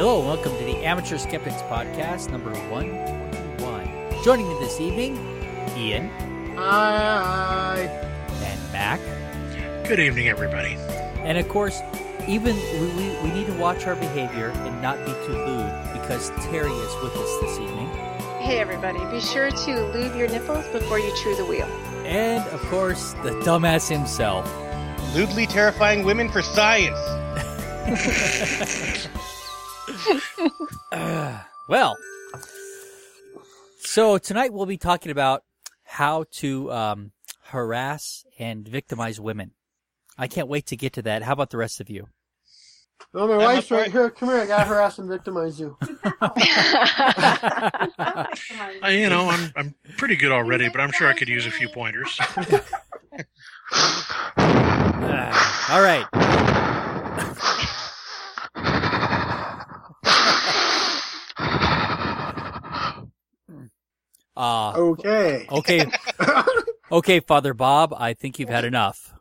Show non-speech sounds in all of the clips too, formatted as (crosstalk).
Hello, and welcome to the Amateur Skeptics Podcast, number 121. Joining me this evening, Ian Hi. and Mac. Good evening, everybody. And of course, even we, we, we need to watch our behavior and not be too lewd because Terry is with us this evening. Hey everybody, be sure to lube your nipples before you chew the wheel. And of course, the dumbass himself. Lewdly terrifying women for science. (laughs) Uh, well, so tonight we'll be talking about how to um, harass and victimize women. I can't wait to get to that. How about the rest of you? Oh, my wife's up right here. Come here. I gotta harass and victimize you. (laughs) I, you know, I'm I'm pretty good already, but I'm sure I could use a few pointers. Ah, (laughs) all right. (laughs) Uh, Okay. okay, (laughs) okay, Father Bob. I think you've had enough.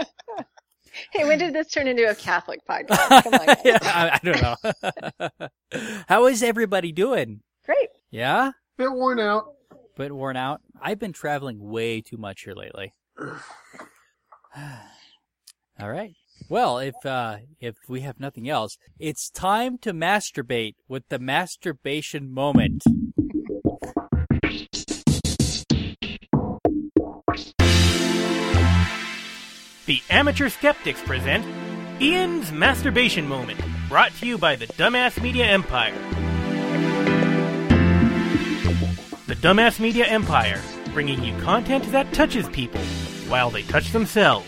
(laughs) hey, when did this turn into a Catholic podcast? Come on. (laughs) Yeah, I, I don't know. How is everybody doing? Great. Yeah, Bit worn out. bit worn out. I've been traveling way too much here lately. (sighs) All right. Well, if uh, if we have nothing else, it's time to masturbate with the masturbation moment. The Amateur Skeptics present Ian's Masturbation Moment, brought to you by the Dumbass Media Empire. The Dumbass Media Empire, bringing you content that touches people while they touch themselves.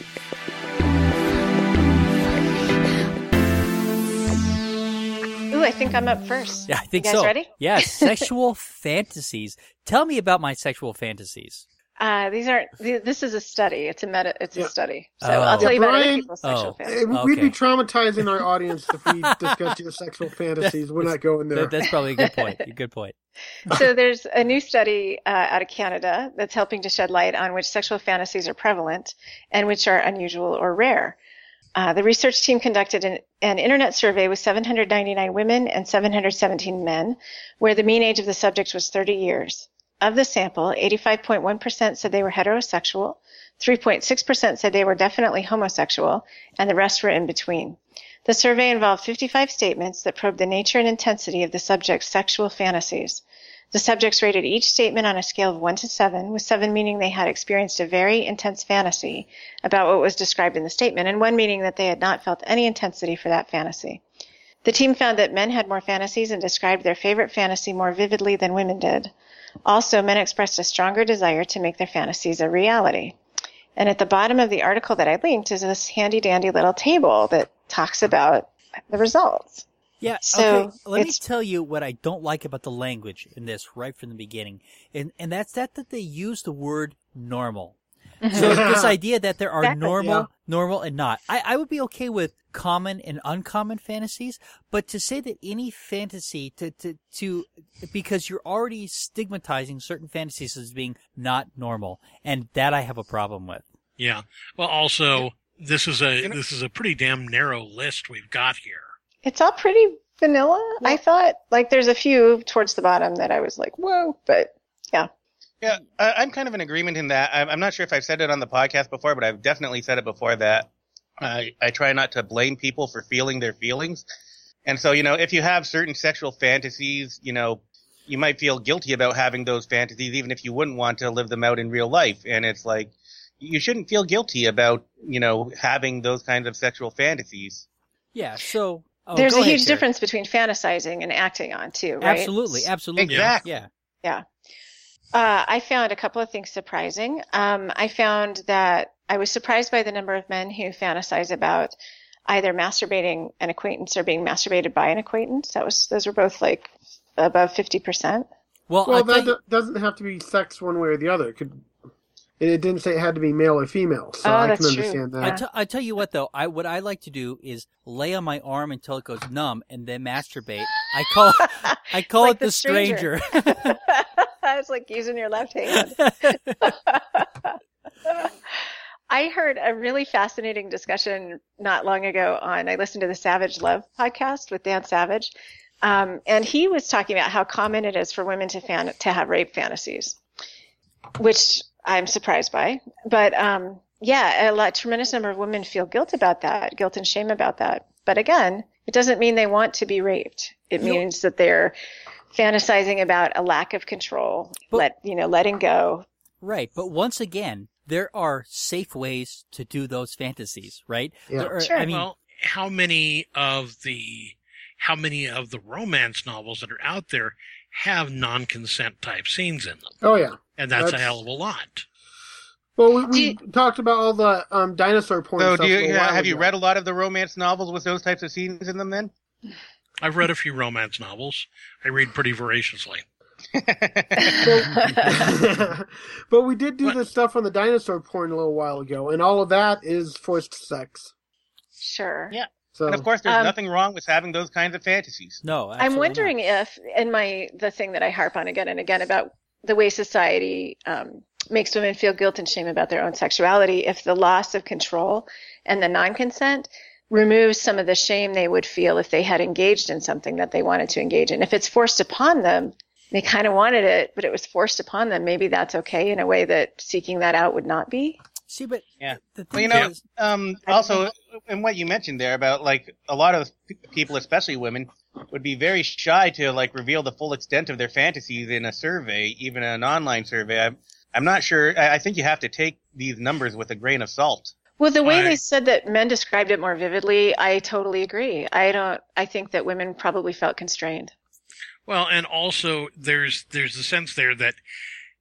Ooh, I think I'm up first. Yeah, I think you guys so. ready? Yes, (laughs) sexual fantasies. Tell me about my sexual fantasies. Uh, these aren't. This is a study. It's a meta. It's a study. So Oh. I'll tell Yeah, you about other Brian- people's sexual Oh. fantasies. Eh, We'd be traumatizing our audience if we (laughs) discussed your sexual fantasies. We're not going there. That, that's probably a good point. A good point. (laughs) so there's a new study uh, out of Canada that's helping to shed light on which sexual fantasies are prevalent and which are unusual or rare. Uh, the research team conducted an, an internet survey with 799 women and 717 men, where the mean age of the subjects was 30 years. Of the sample, 85.1% said they were heterosexual, 3.6% said they were definitely homosexual, and the rest were in between. The survey involved 55 statements that probed the nature and intensity of the subject's sexual fantasies. The subjects rated each statement on a scale of 1 to 7, with 7 meaning they had experienced a very intense fantasy about what was described in the statement, and 1 meaning that they had not felt any intensity for that fantasy. The team found that men had more fantasies and described their favorite fantasy more vividly than women did. Also, men expressed a stronger desire to make their fantasies a reality. And at the bottom of the article that I linked is this handy dandy little table that talks about the results. Yeah. So, okay. Let me tell you what I don't like about the language in this right from the beginning, and and that's that that they use the word normal. (laughs) So this idea that there are Exactly. normal, Yeah. normal, and not. I, I would be okay with common and uncommon fantasies, but to say that any fantasy to, to, to, because you're already stigmatizing certain fantasies as being not normal, and that I have a problem with. Yeah. Well, also, this is a this is a pretty damn narrow list we've got here. It's all pretty vanilla. I thought like there's a few towards the bottom that I was like, whoa, but yeah. Yeah, I, I'm kind of in agreement in that. I'm, I'm not sure if I've said it on the podcast before, but I've definitely said it before that I, I try not to blame people for feeling their feelings. And so, you know, if you have certain sexual fantasies, you know, you might feel guilty about having those fantasies, even if you wouldn't want to live them out in real life. And it's like, you shouldn't feel guilty about, you know, having those kinds of sexual fantasies. Yeah. So oh, there's a ahead, huge Terry. difference between fantasizing and acting on too, right? Absolutely. Absolutely. Exactly. Yeah. Yeah. Uh, I found a couple of things surprising. Um, I found that I was surprised by the number of men who fantasize about either masturbating an acquaintance or being masturbated by an acquaintance. That was those were both like above fifty percent. Well, well, tell that you- do- doesn't have to be sex one way or the other. It could. It didn't say it had to be male or female, so Oh, I can understand I that. t- I tell you what though, I what I like to do is lay on my arm until it goes numb and then masturbate. I call (laughs) I call Like it the the stranger. stranger. (laughs) (laughs) it's like using your left hand. (laughs) (laughs) I heard a really fascinating discussion not long ago on, I listened to the Savage Love podcast with Dan Savage, Um, and he was talking about how common it is for women to fan to have rape fantasies, which I'm surprised by. But um, yeah, a lot, tremendous number of women feel guilt about that, guilt and shame about that. But again, it doesn't mean they want to be raped. It means that they're fantasizing about a lack of control, But- let you know, letting go. Right, but once again, there are safe ways to do those fantasies, right? Yeah. There are- Sure. I mean, well, how many of the how many of the romance novels that are out there have non-consent type scenes in them? Oh yeah. And that's, a hell of a lot. Well, we, we talked about all the um, dinosaur porn So, stuff. do you little while have you read a lot of the romance novels with those types of scenes in them? Then, I've read a few romance novels. I read pretty voraciously. (laughs) but we did do What? this stuff on the dinosaur porn a little while ago, and all of that is forced sex. Sure. Yeah. So and of course, there's Um, nothing wrong with having those kinds of fantasies. no. I'm wondering not. if, in my the thing that I harp on again and again about the way society um, makes women feel guilt and shame about their own sexuality, if the loss of control and the non-consent removes some of the shame they would feel if they had engaged in something that they wanted to engage in. If it's forced upon them, they kind of wanted it, but it was forced upon them. Maybe that's okay in a way that seeking that out would not be. See, but Yeah. the Well, you know, is- um, also, and what you mentioned there about like a lot of people, especially women, would be very shy to like reveal the full extent of their fantasies in a survey, even an online survey. I'm, I'm not sure. I, I think you have to take these numbers with a grain of salt. Well, the way I- they said that men described it more vividly, I totally agree. I don't, I think that women probably felt constrained. Well, and also there's there's the sense there that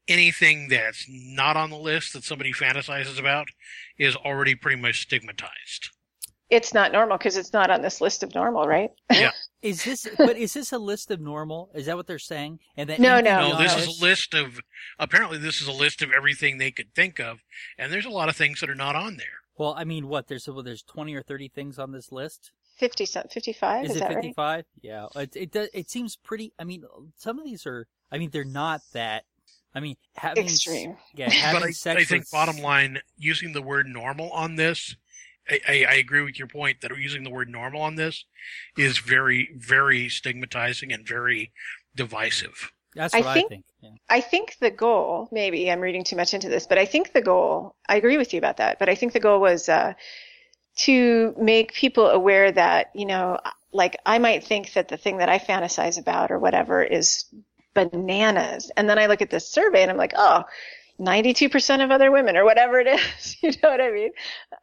anything that's not on the list that somebody fantasizes about is already pretty much stigmatized. It's not normal because it's not on this list of normal, right? Yeah. (laughs) is this? But is this a list of normal? Is that what they're saying? And that No, no. No, this this- is a list of apparently this is a list of everything they could think of, and there's a lot of things that are not on there. Well, I mean, what? There's well, there's twenty or thirty things on this list. 50, some- 55, is, Is it that right? fifty-five? Yeah. It it does. It seems pretty. I mean, some of these are. I mean, they're not that. I mean, having Extreme. Yeah, having but I, sex. I think with- bottom line, using the word normal on this, I, I, I agree with your point that using the word normal on this is very, very stigmatizing and very divisive. That's I what I think- think. Yeah. I think the goal, maybe I'm reading too much into this, but I think the goal, I agree with you about that, but I think the goal was uh, to make people aware that, you know, like I might think that the thing that I fantasize about or whatever is bananas. And then I look at this survey and I'm like, oh, 92% of other women or whatever it (laughs) is. you know what I mean?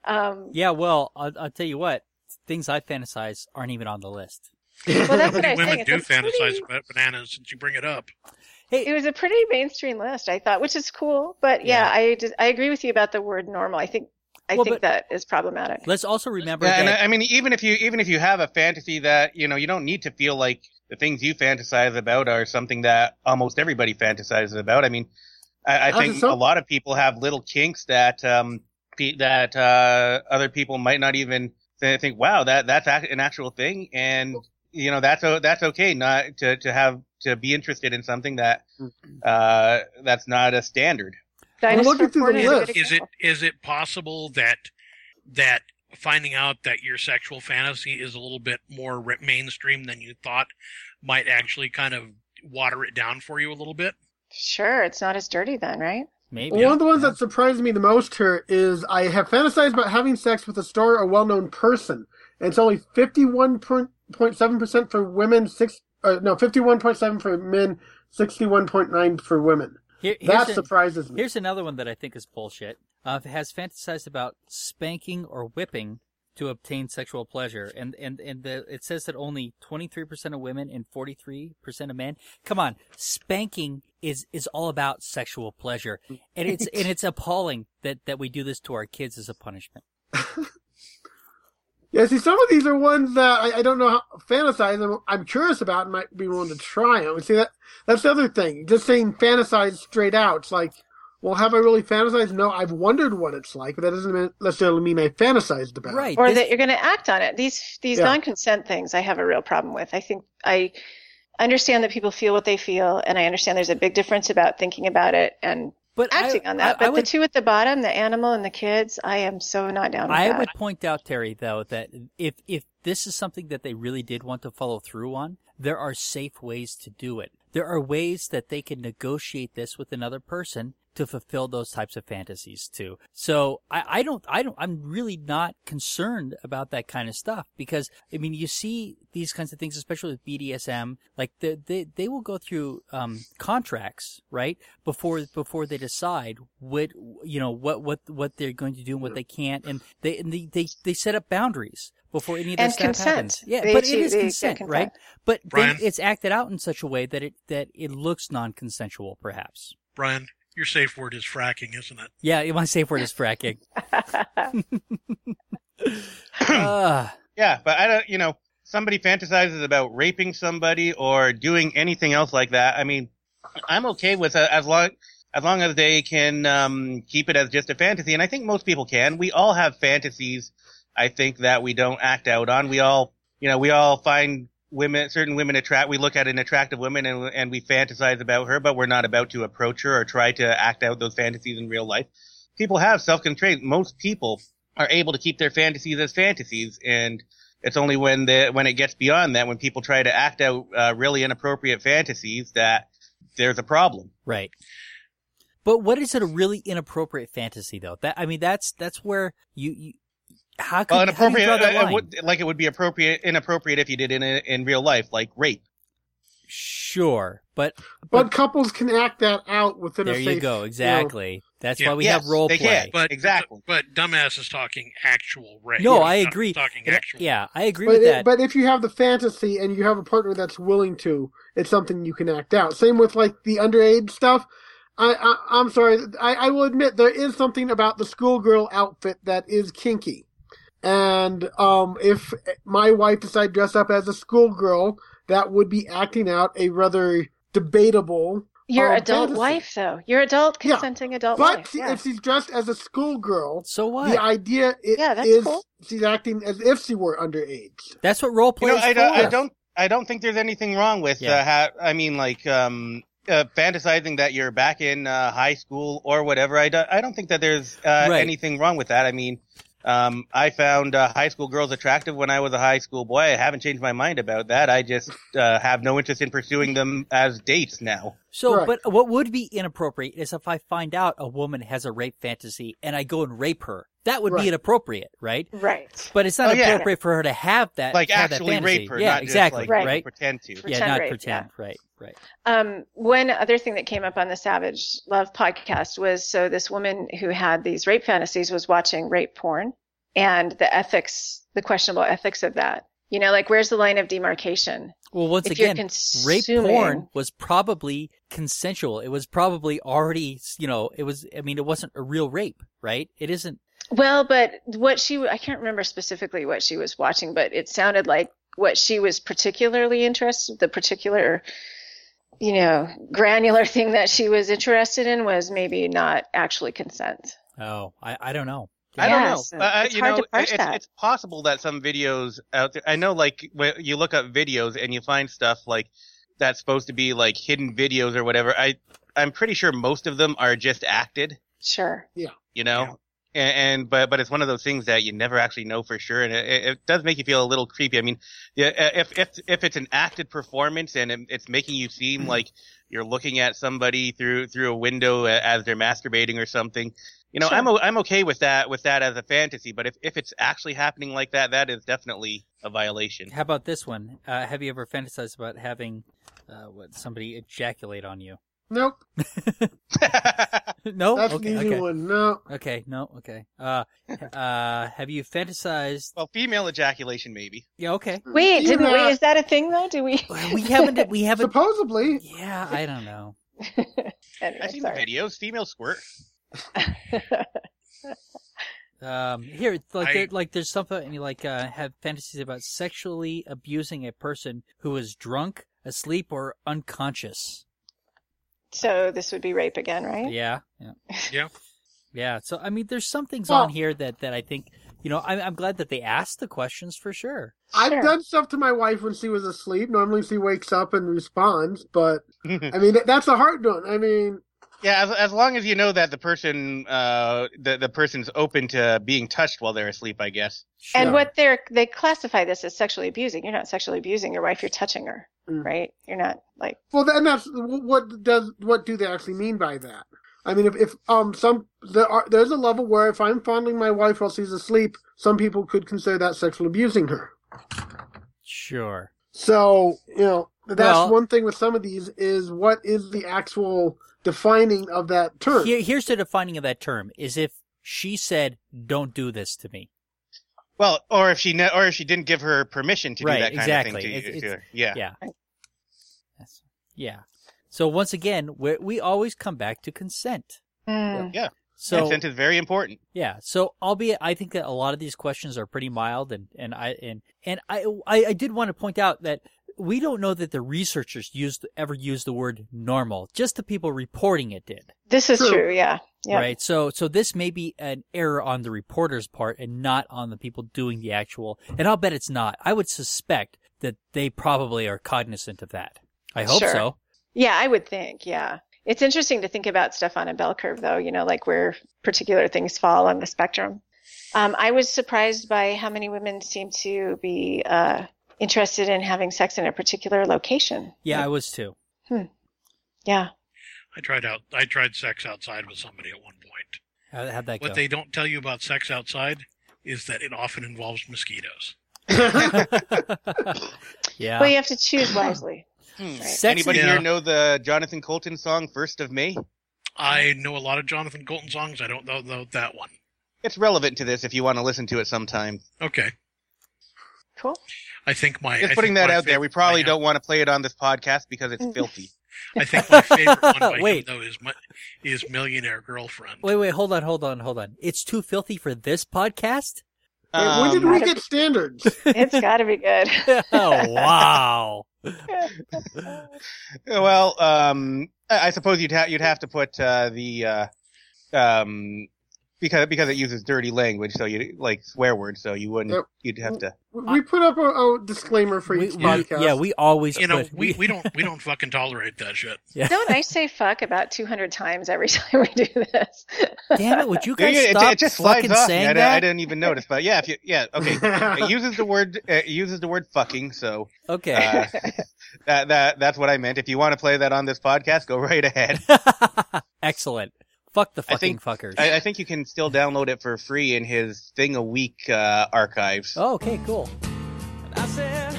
Um, Yeah. Well, I'll, I'll tell you what. Things I fantasize aren't even on the list. Well, that's what I Many was saying. women do It's a pretty- fantasize about bananas since you bring it up. It was a pretty mainstream list, I thought, which is cool. But yeah, Yeah. I just, I agree with you about the word normal. I think I Well, think that is problematic. Let's also remember Yeah, and. I, I mean, even if you even if you have a fantasy that you know, you don't need to feel like the things you fantasize about are something that almost everybody fantasizes about. I mean, I, I think so? a lot of people have little kinks that um pe- that uh other people might not even think, wow, that that's an actual thing, and you know that's that's okay not to to have to be interested in something that uh that's not a standard. Well, looking through the is list- Is it example. is it possible that that finding out that your sexual fantasy is a little bit more mainstream than you thought might actually kind of water it down for you a little bit? Sure, it's not as dirty then, right? maybe One of the ones that surprised me the most here is I have fantasized about having sex with a star or well-known person, and it's only fifty-one point seven percent for women, six uh, no fifty-one point seven for men, sixty-one point nine for women. Here- That surprises me. Here's another one that I think is bullshit. Uh, has fantasized about spanking or whipping to obtain sexual pleasure, and and and the, it says that only 23% of women and 43% of men. Come on, spanking is is all about sexual pleasure, and it's and it's appalling that that we do this to our kids as a punishment. (laughs) Yeah, see, some of these are ones that I, I don't know how fantasize. I'm, I'm curious about and might be willing to try them. See that that's the other thing. Just saying fantasize straight out. It's like, well, have I really fantasized? No, I've wondered what it's like, but that doesn't necessarily mean I fantasized about. it. Right. Or this- that you're going to act on it. These these Yeah. non-consent things, I have a real problem with. I think I understand that people feel what they feel, and I understand there's a big difference about thinking about it and but I- acting on that. I but the would- two at the bottom, the animal and the kids, I am so not down with that. I that. would point out, Terry, though, that if if this is something that they really did want to follow through on, there are safe ways to do it. There are ways that they can negotiate this with another person to fulfill those types of fantasies too. So I, I don't, I don't, I'm really not concerned about that kind of stuff because I mean, you see these kinds of things, especially with BDSM, like they, they, they will go through, um, contracts, right? Before, before they decide what, you know, what, what, what they're going to do and what they can't. And they, and they, they, they set up boundaries before any of this And stuff consent. happens. Yeah, They but achieve- it is consent, consent. right? But then Brian? it's acted out in such a way that it, that it looks non-consensual, perhaps. Brian, your safe word is fracking, isn't it? Yeah, my safe word is fracking. uh, (laughs) Yeah, but I don't, you know, somebody fantasizes about raping somebody or doing anything else like that. I mean, I'm okay with it as long as long as they can um, keep it as just a fantasy, and I think most people can. We all have fantasies. I think that we don't act out on. We all, you know, we all find women, certain women attract. We look at an attractive woman and and we fantasize about her, but we're not about to approach her or try to act out those fantasies in real life. People have self control. Most people are able to keep their fantasies as fantasies, and it's only when the when it gets beyond that, when people try to act out uh, really inappropriate fantasies, that there's a problem. right. But what is it a really inappropriate fantasy though? That I mean, that's that's where you, you how could Well, how you inappropriate, draw that uh, uh, line? would- like it would be appropriate, inappropriate if you did it in in real life, like rape. Sure, but But couples can act that out within there a you go. Exactly. That's Yeah. why we Yes, have role they play. can. But Exactly. But dumbass is talking actual rape. No, He's I agree. Talking actual. yeah, I agree But, with it- that. but if you have the fantasy and you have a partner that's willing to, it's something you can act out. Same with like the underage stuff. I, I I'm sorry. I, I will admit there is something about the schoolgirl outfit that is kinky. And um, if my wife decided to dress up as a schoolgirl, that would be acting out a rather debatable. Your um, adult fantasy. wife, though. Your adult Yeah. consenting adult But wife. she- yeah. if she's dressed as a schoolgirl, so what? the idea i- Yeah, that's is cool. she's acting as if she were underage. That's what role play You know, is I, for. don't, I don't, I don't think there's anything wrong with. Yeah. Uh, ha- I mean, like, um, uh, fantasizing that you're back in uh, high school or whatever. I don't, I don't think that there's uh, Right. anything wrong with that. I mean, um, I found uh, high school girls attractive when I was a high school boy. I haven't changed my mind about that. I just uh, have no interest in pursuing them as dates now. So, Right. but what would be inappropriate is if I find out a woman has a rape fantasy and I go and rape her. That would be inappropriate, right? Right. But it's not Oh, yeah. appropriate for her to have that, Like have actually fantasy. rape her, Yeah, not exactly. just like Right. pretend to. yeah, Pretend not rape, pretend. Right, right. Um, one other thing that came up on the Savage Love podcast was so this woman who had these rape fantasies was watching rape porn and the ethics, the questionable ethics of that. You know, like where's the line of demarcation? Well, once If again, rape porn was probably consensual. It was probably already, you know, it was, I mean, it wasn't a real rape, right? It isn't. Well, but what she, I can't remember specifically what she was watching, but it sounded like what she was particularly interested, the particular, you know, granular thing that she was interested in was maybe not actually consent. Oh, I, I don't know. I don't know. so Uh, it's you hard know, to parse it's, that. it's possible that some videos out there. I know, like when you look up videos and you find stuff like that's supposed to be like hidden videos or whatever. I I'm pretty sure most of them are just acted. Sure. Yeah. You know. And, and but but it's one of those things that you never actually know for sure, and it, it does make you feel a little creepy. I mean, yeah, if if if it's an acted performance and it, it's making you seem like you're looking at somebody through through a window as they're masturbating or something, you know, Sure. I'm I'm okay with that with that as a fantasy. But if if it's actually happening like that, that is definitely a violation. How about this one? Uh, have you ever fantasized about having uh, what somebody ejaculate on you? Nope, (laughs) (laughs) no. that's okay. an easy okay. one. No, Okay. No. Okay. Uh, uh, have you fantasized? well, female ejaculation maybe. Yeah. Okay. Wait, You didn't we? Is that a thing though? Do we? (laughs) We haven't. We haven't. supposedly. Yeah. I don't know. anyway, I've seen the videos. Female squirt. Um, here, like I- there, like there's something and you like uh, have fantasies about sexually abusing a person who is drunk, asleep, or unconscious. So this would be rape again, right? Yeah. Yeah. Yeah. Yeah. So I mean, there's some things Well- on here that that I think you know. I'm I'm glad that they asked the questions for sure. I've Sure. done stuff to my wife when she was asleep. Normally she wakes up and responds, but (laughs) I mean that's a hard one. I mean, Yeah, as, as long as you know that the person, uh, the the person's open to being touched while they're asleep, I guess. Sure. And what they're they classify this as sexually abusing. You're not sexually abusing your wife. You're touching her, Mm. right? You're not like Well, then that's what does what do they actually mean by that? I mean, if, if um some there are there's a level where if I'm fondling my wife while she's asleep, some people could consider that sexual abusing her. Sure. So you know that's Well- one thing with some of these is what is the actual defining of that term? Here, here's the defining of that term: is if she said, "Don't do this to me." Well, or if she ne- or if she didn't give her permission to Right, do that kind exactly. of thing to, It's- to it's- Yeah. Yeah. That's, yeah. So once again, we we always come back to consent. mm, Yeah. So Consent is very important. Yeah. So albeit I think that a lot of these questions are pretty mild and, and I and and I, I I did want to point out that we don't know that the researchers used ever used the word normal. Just the people reporting it did. this is True. true. Yeah. Yeah. Right. So so this may be an error on the reporter's part and not on the people doing the actual and I'll bet it's not. I would suspect that they probably are cognizant of that. I hope Sure. so. Yeah, I would think. Yeah. It's interesting to think about stuff on a bell curve, though, you know, like where particular things fall on the spectrum. Um, I was surprised by how many women seem to be uh, interested in having sex in a particular location. Yeah, I was too. Yeah. I tried out. I tried sex outside with somebody at one point. How, how'd that What go? they don't tell you about sex outside is that it often involves mosquitoes. (laughs) (laughs) yeah. Well, you have to choose wisely. (clears throat) Hmm. Right. Anybody Yeah. here know the Jonathan Coulton song "First of May"? I know a lot of Jonathan Coulton songs. I don't know, know that one. It's relevant to this if you want to listen to it sometime. Okay, Cool. I think my Just putting that out there. We probably don't want to play it on this podcast because it's filthy. (laughs) I think my favorite one (laughs) by Wait. him though is my, is Millionaire Girlfriend. Wait, wait, hold on, hold on, hold on. It's too filthy for this podcast? Wait, when did Um, we get standards? (laughs) It's got to be good. oh, wow. Well, um, I I suppose you'd have you'd have to put uh, the uh, um, because because it uses dirty language, so you like swear words, so you wouldn't. Yep. You'd have to. we put up a, a disclaimer for We, each we- podcast. yeah, we always you know, put, we, we don't we don't fucking tolerate that shit. (laughs) yeah. Don't I say fuck about 200 times every (laughs) time we do this? Damn it, would you (laughs) Yeah, guys yeah, stop it just slides fucking off. saying I, that? I didn't even notice, but yeah, if you yeah okay, it uses the word uh, it uses the word fucking, so okay. uh, that that that's what I meant. If you want to play that on this podcast, go right ahead. Excellent. Fuck the I fucking think- fuckers. I, I think you can still download it for free in his thing a week uh, archives. oh, okay, cool. I said,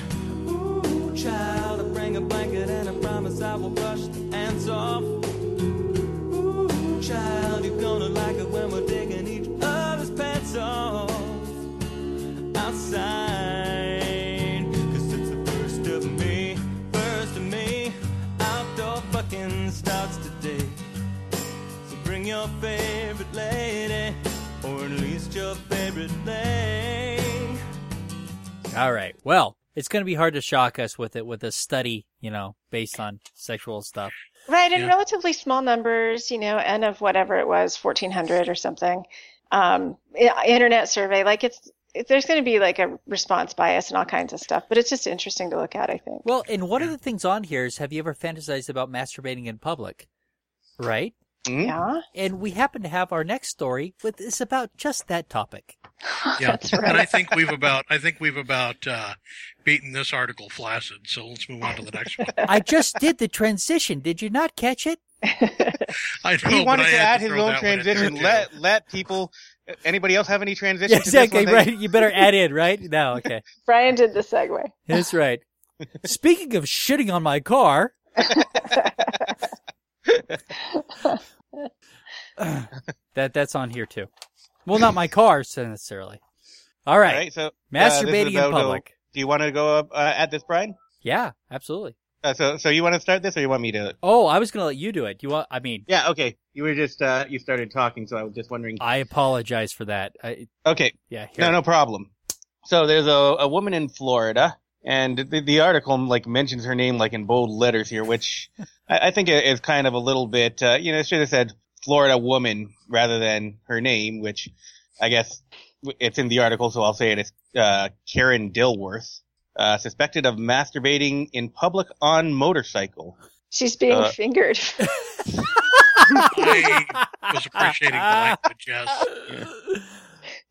Ooh, child, I bring a blanket and I promise I will brush All right. Well, it's going to be hard to shock us with it with a study, you know, based on sexual stuff. Right, in Yeah. relatively small numbers, you know, n of whatever it was, 1400 or something. Um, internet survey, like it's, it, there's going to be like a response bias and all kinds of stuff, but it's just interesting to look at, I think. Well, and one of the things on here is have you ever fantasized about masturbating in public? Right? Hmm? Yeah, And we happen to have our next story with is about just that topic. Yeah, (laughs) that's and I think we've about I think we've about uh, beaten this article flaccid. So let's move on to the next one. I just did the transition. Did you not catch it? (laughs) I know, He but wanted I to had add his own that one transition. too. Let let people. Anybody else have any transition? Yeah, exactly. one? Right. You better add in, right? No, (laughs) okay. Brian did the segue. That's right. Speaking of shitting on my car, (laughs) that that's on here too. Well, not my car necessarily. All All right, right. So uh, masturbating is in uh, public. Do you want to go up uh, at this, Brian? Yeah, absolutely. Uh, so so you want to start this, or you want me to? Oh, I was gonna let you do it. You want? I mean, Yeah. Okay. You were just uh, you started talking, so I was just wondering. I apologize for that. I, Okay. yeah. Here. No, no problem. So there's a, a woman in Florida, and the, the article like mentions her name like in bold letters here, which (laughs) I, I think is kind of a little bit. Uh, you know, it should have said Florida woman rather than her name, which I guess it's in the article, so I'll say it. It's uh, Karen Dilworth, uh, suspected of masturbating in public on motorcycle. She's being Uh, fingered. (laughs) I was appreciating the language. Yes. (laughs)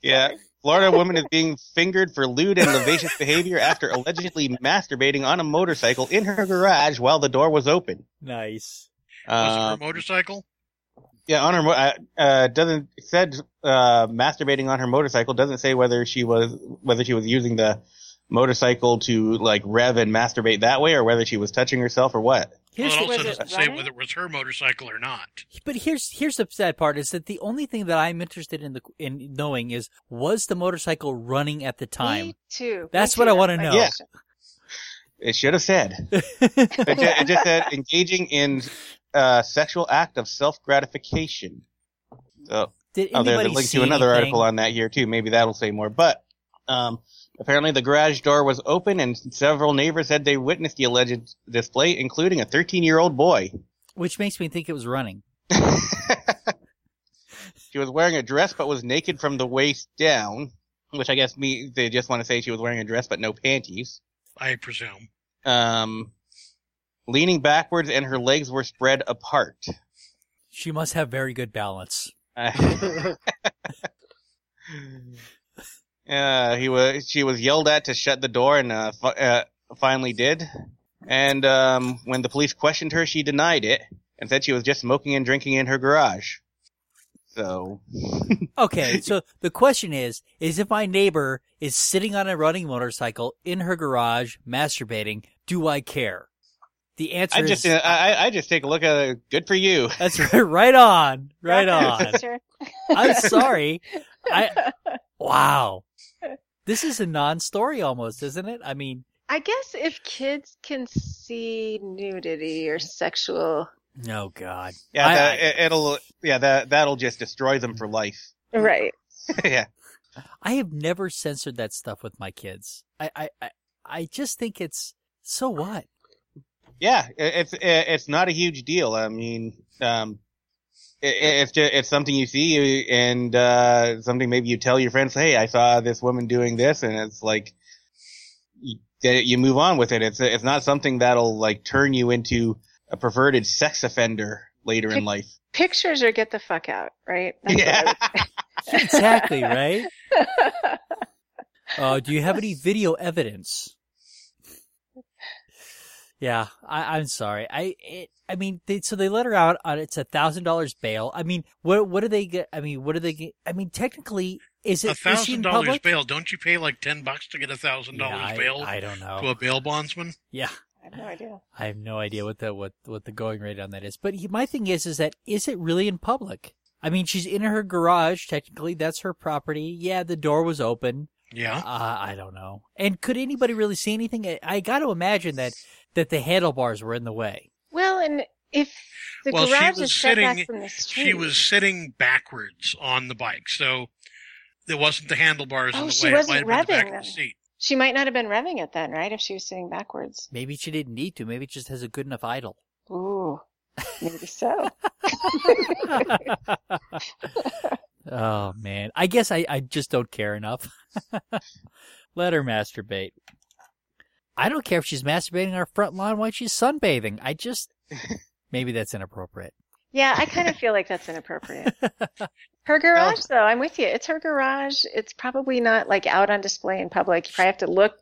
Yeah. Florida woman is being fingered for lewd and lascivious behavior after allegedly masturbating on a motorcycle in her garage while the door was open. Nice. Was it Uh, her motorcycle? yeah, on her mo- uh, uh, doesn't it said uh, masturbating on her motorcycle doesn't say whether she was whether she was using the motorcycle to like rev and masturbate that way or whether she was touching herself or what. Here's well, it the, also Was it doesn't say running? whether it was her motorcycle or not. but here's here's the sad part is that the only thing that I'm interested in the in knowing is was the motorcycle running at the time? Me too. That's Me what too. I wanna know. Yeah. It should have said. (laughs) It just, it just said engaging in uh, sexual act of self gratification. So Did Oh, there's a anybody link see to another anything? article on that here too. Maybe that'll say more. But um, apparently, the garage door was open, and several neighbors said they witnessed the alleged display, including a 13-year-old boy. Which makes me think it was running. (laughs) she was wearing a dress, but was naked from the waist down. Which I guess me they just want to say she was wearing a dress, but no panties. I presume. Um, leaning backwards, and her legs were spread apart. She must have very good balance. (laughs) (laughs) Uh, he was, she was yelled at to shut the door and, uh, fi- uh, finally did. And, um, when the police questioned her, she denied it and said she was just smoking and drinking in her garage. So, (laughs) Okay, so the question is, is if my neighbor is sitting on a running motorcycle in her garage masturbating, do I care? The answer I is just, uh, I, I just take a look at it. Good for you. (laughs) that's right, right on, right on. I'm (laughs) sorry. I wow. This is a non-story almost, isn't it? I mean, I guess if kids can see nudity or sexual, oh god. Yeah, I- that, I- it, it'll, yeah, that, that'll just destroy them for life. right? (laughs) yeah. I have never censored that stuff with my kids. I I I, I just think it's so what? Yeah, it's it's not a huge deal. I mean, um, it, it's just, it's something you see and uh, something maybe you tell your friends, "Hey, I saw this woman doing this," and it's like you, you move on with it. It's it's not something that'll like turn you into a perverted sex offender later in life. Pictures or get the fuck out, right? That's Yeah. (laughs) exactly right. say. (laughs) Uh, do you have any video evidence? Yeah, I, I'm sorry. I it, I mean, they, so they let her out on it's a thousand dollars bail. I mean, what what do they get? I mean, what do they get? I mean, technically, is it A it is she thousand in dollars bail. Don't you pay like ten bucks to get a thousand dollars bail I, don't know. to a bail bondsman? yeah, I have no idea. I have no idea what the what what the going rate on that is. But he, my thing is, is that is it really in public? I mean, she's in her garage. Technically, that's her property. Yeah, the door was open. Yeah. Uh, I don't know. And could anybody really see anything? I, I got to imagine that that the handlebars were in the way. Well, and if the Well, she garage was is set back sitting- from the street, She was sitting backwards on the bike, so there wasn't the handlebars Oh, in the she way. wasn't it might have been the back revving of the seat. She might not have been revving it then, right? If she was sitting backwards. Maybe she didn't need to. Maybe it just has a good enough idle. Ooh, maybe so. (laughs) (laughs) oh man, I guess I, I just don't care enough. (laughs) Let her masturbate. I don't care if she's masturbating on her front lawn while she's sunbathing. I just (laughs) maybe that's inappropriate. Yeah, I kind of feel like that's inappropriate. (laughs) Her garage, though, I'm with you. It's her garage. It's probably not like out on display in public. You probably have to look,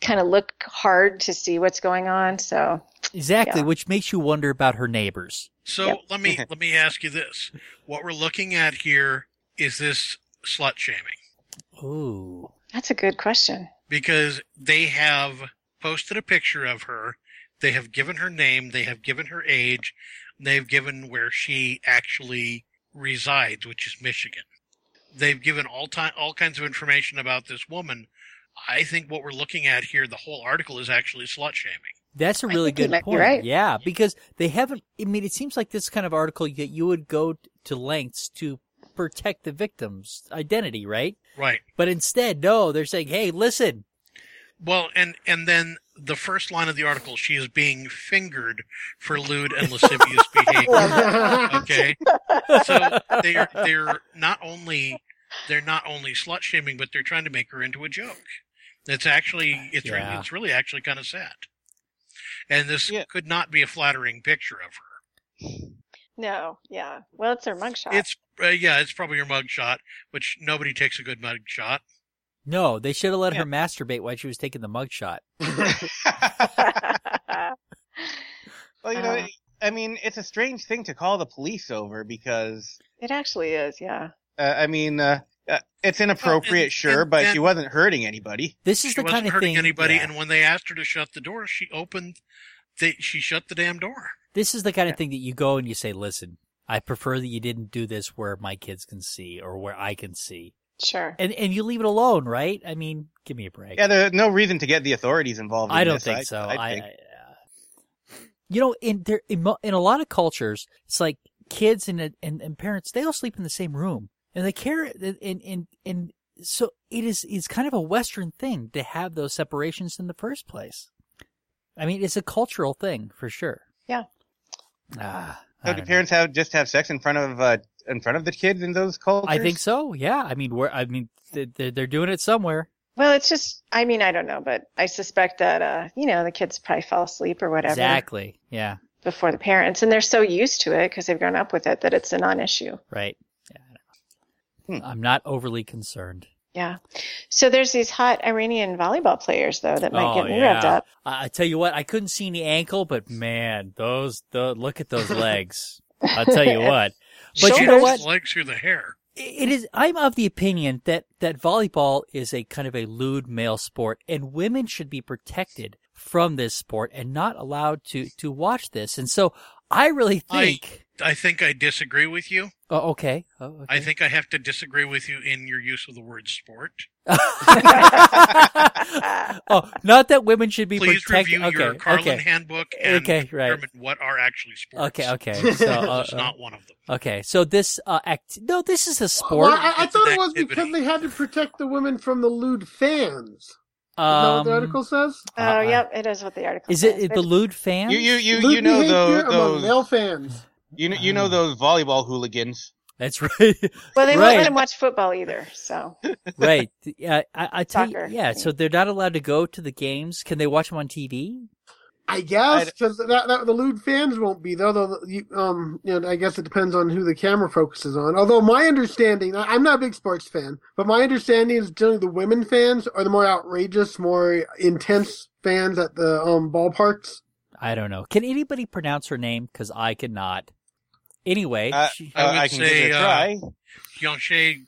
kind of look hard to see what's going on. So, Exactly, Yeah. which makes you wonder about her neighbors. So Yep. let me (laughs) let me ask you this: What we're looking at here is this slut shaming Ooh. that's a good question. Because they have posted a picture of her, they have given her name, they have given her age, they've given where she actually resides, which is Michigan. They've given all time all kinds of information about this woman. I think what we're looking at here, the whole article is actually slut shaming. That's a really good point. right. Yeah, because they haven't. I mean, it seems like this kind of article that you would go to lengths to protect the victim's identity, right? Right. But instead, no, they're saying, "Hey, listen, Well, and and then the first line of the article, she is being fingered for lewd and lascivious (laughs) behavior. (laughs) Okay, so they're they're not only they're not only slut shaming, but they're trying to make her into a joke. It's actually it's really it's really actually kind of sad. And this Yeah. could not be a flattering picture of her. No, yeah. Well, it's her mugshot. It's uh, yeah, it's probably her mug shot, which nobody takes a good mug shot. No, they should have let Yeah. her masturbate while she was taking the mugshot. (laughs) (laughs) well, you know, Uh. I mean, it's a strange thing to call the police over because, it actually is, yeah. uh, I mean, uh, uh, it's inappropriate, and- sure, and- but and- she wasn't hurting anybody. This is She the wasn't kind of hurting thing. anybody, yeah. and when they asked her to shut the door, she opened. They, she shut the damn door. This is the kind of thing that you go and you say, "Listen, I prefer that you didn't do this where my kids can see or where I can see," Sure. and and you leave it alone, right? I mean, give me a break. Yeah, there's no reason to get the authorities involved. In I don't this, think so. I, I, think. I- uh, you know, in there, in, in a lot of cultures, it's like kids and, and and parents they all sleep in the same room, and they care, and and and so it is. It's kind of a Western thing to have those separations in the first place. I mean, it's a cultural thing for sure. Yeah. Ah, so do don't know. parents have just have sex in front of uh, in front of the kids in those cultures? I think so. Yeah. I mean, where I mean, they- they're they're doing it somewhere. Well, it's just, I mean, I don't know, but I suspect that, uh, you know, the kids probably fall asleep or whatever Exactly. Yeah. before the parents. And they're so used to it because they've grown up with it that it's a non issue. Right. Yeah. I don't know. Hmm. I'm not overly concerned. Yeah. So there's these hot Iranian volleyball players, though, that might Oh, get me revved up. I, I tell you what, I couldn't see any ankle, but man, those the look at those (laughs) legs. I'll tell you what. (laughs) But you know what? Legs through the hair. It is. I'm of the opinion that that volleyball is a kind of a lewd male sport, and women should be protected from this sport and not allowed to to watch this. And so, I really think. I think I disagree with you. oh, okay. Oh, okay. I think I have to disagree with you in your use of the word sport. (laughs) oh, not that women should be Please protected. review okay. your Carlin okay. handbook and Okay, right. determine what are actually sports. Okay. Okay. (laughs) So, uh, This is not one of them. okay. So this uh, act. No, this is a Well, sport. I, I thought it was activity. because they had to protect the women from the lewd fans. Is that what Um, the article says? Oh, Uh, yep, it is what the article Is says. it the lewd fans? You you you Lewd you know behavior those, among those male fans. You know you know those volleyball hooligans. That's (laughs) right. well, they won't let him watch football either. So (laughs) right. Yeah, I, I tell you, yeah. So they're not allowed to go to the games. Can they watch them on TV? I guess because that, that the lewd fans won't be though. Though you, um, you know, I guess it depends on who the camera focuses on. Although my understanding, I- I'm not a big sports fan, but my understanding is generally the women fans are the more outrageous, more intense fans at the um ballparks. I don't know. Can anybody pronounce her name? Because I cannot. Anyway, Uh, she- I uh, would I can say, give it a uh, try. Gonshe,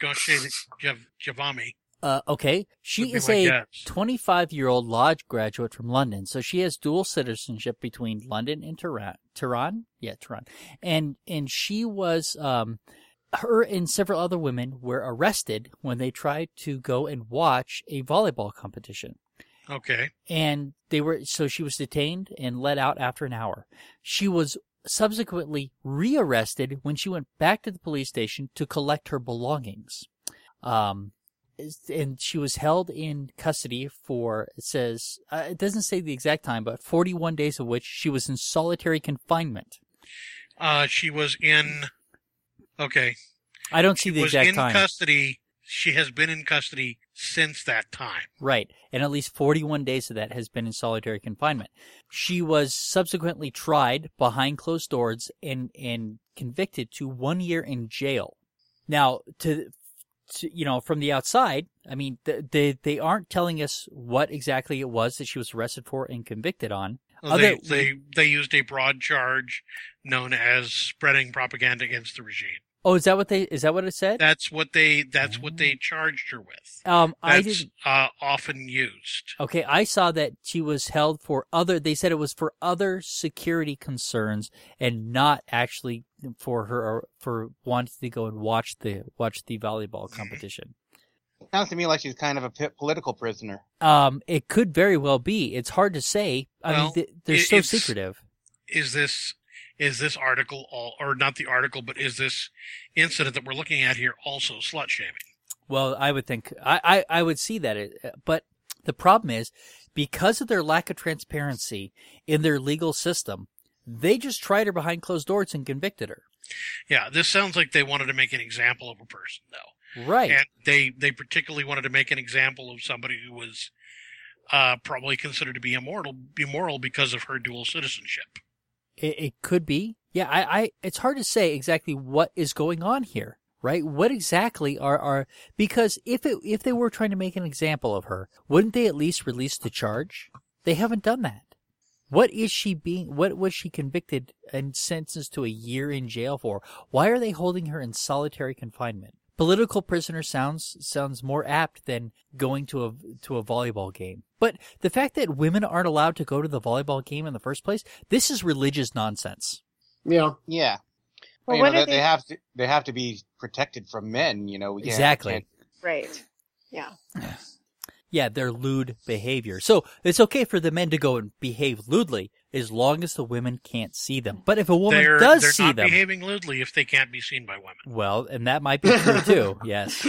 Gonshe Jav- Javami. uh, okay, she is a 25 year old lodge graduate from London. So she has dual citizenship between London and Tehran. Tehran? Yeah, Tehran. And, and she was, um, her and several other women were arrested when they tried to go and watch a volleyball competition. Okay. And they were, so she was detained and let out after an hour. She was subsequently rearrested when she went back to the police station to collect her belongings. Um, and she was held in custody for, it says, uh, it doesn't say the exact time, but 41 days of which she was in solitary confinement. Uh, she was in. Okay. I don't She see the was in custody. She has been in custody since that time. Right. And at least 41 days of that has been in solitary confinement. She was subsequently tried behind closed doors and, and convicted to one year in jail. Now, to, to you know, from the outside, I mean, th- they, they aren't telling us what exactly it was that she was arrested for and convicted on. They, they they used a broad charge known as spreading propaganda against the regime. Oh, is that what they, is that what it said? That's what they that's what they charged her with. Um, I didn't, uh, often used. Okay, I saw that she was held for other. They said it was for other security concerns and not actually for her for wanting to go and watch the watch the volleyball Mm-hmm. competition. Sounds to me like she's kind of a p- political prisoner. Um, it could very well be. It's hard to say. I Well, mean, th- they're it- so secretive. Is this is this article all or not the article, but is this incident that we're looking at here also slut shaming? Well, I would think I, I, I would see that, it, but the problem is because of their lack of transparency in their legal system, they just tried her behind closed doors and convicted her. Yeah, this sounds like they wanted to make an example of a person though. Right. And they they particularly wanted to make an example of somebody who was uh, probably considered to be immoral immoral because of her dual citizenship. It, it could be. Yeah, I, I, it's hard to say exactly what is going on here, right? What exactly are, are, because if it, if they were trying to make an example of her, wouldn't they at least release the charge? They haven't done that. What is she being, what was she convicted and sentenced to a year in jail for? Why are they holding her in solitary confinement? Political prisoner sounds, sounds more apt than going to a, to a volleyball game. But the fact that women aren't allowed to go to the volleyball game in the first place, this is religious nonsense. Yeah. Yeah. Well, you what know, they, they- they have to they have to be protected from men. You know, we can't- Exactly. Right. Yeah. (sighs) Yeah, their lewd behavior. So it's okay for the men to go and behave lewdly as long as the women can't see them. But if a woman they're does they're see not them, behaving lewdly if they can't be seen by women. well, and that might be true too. (laughs) Yes.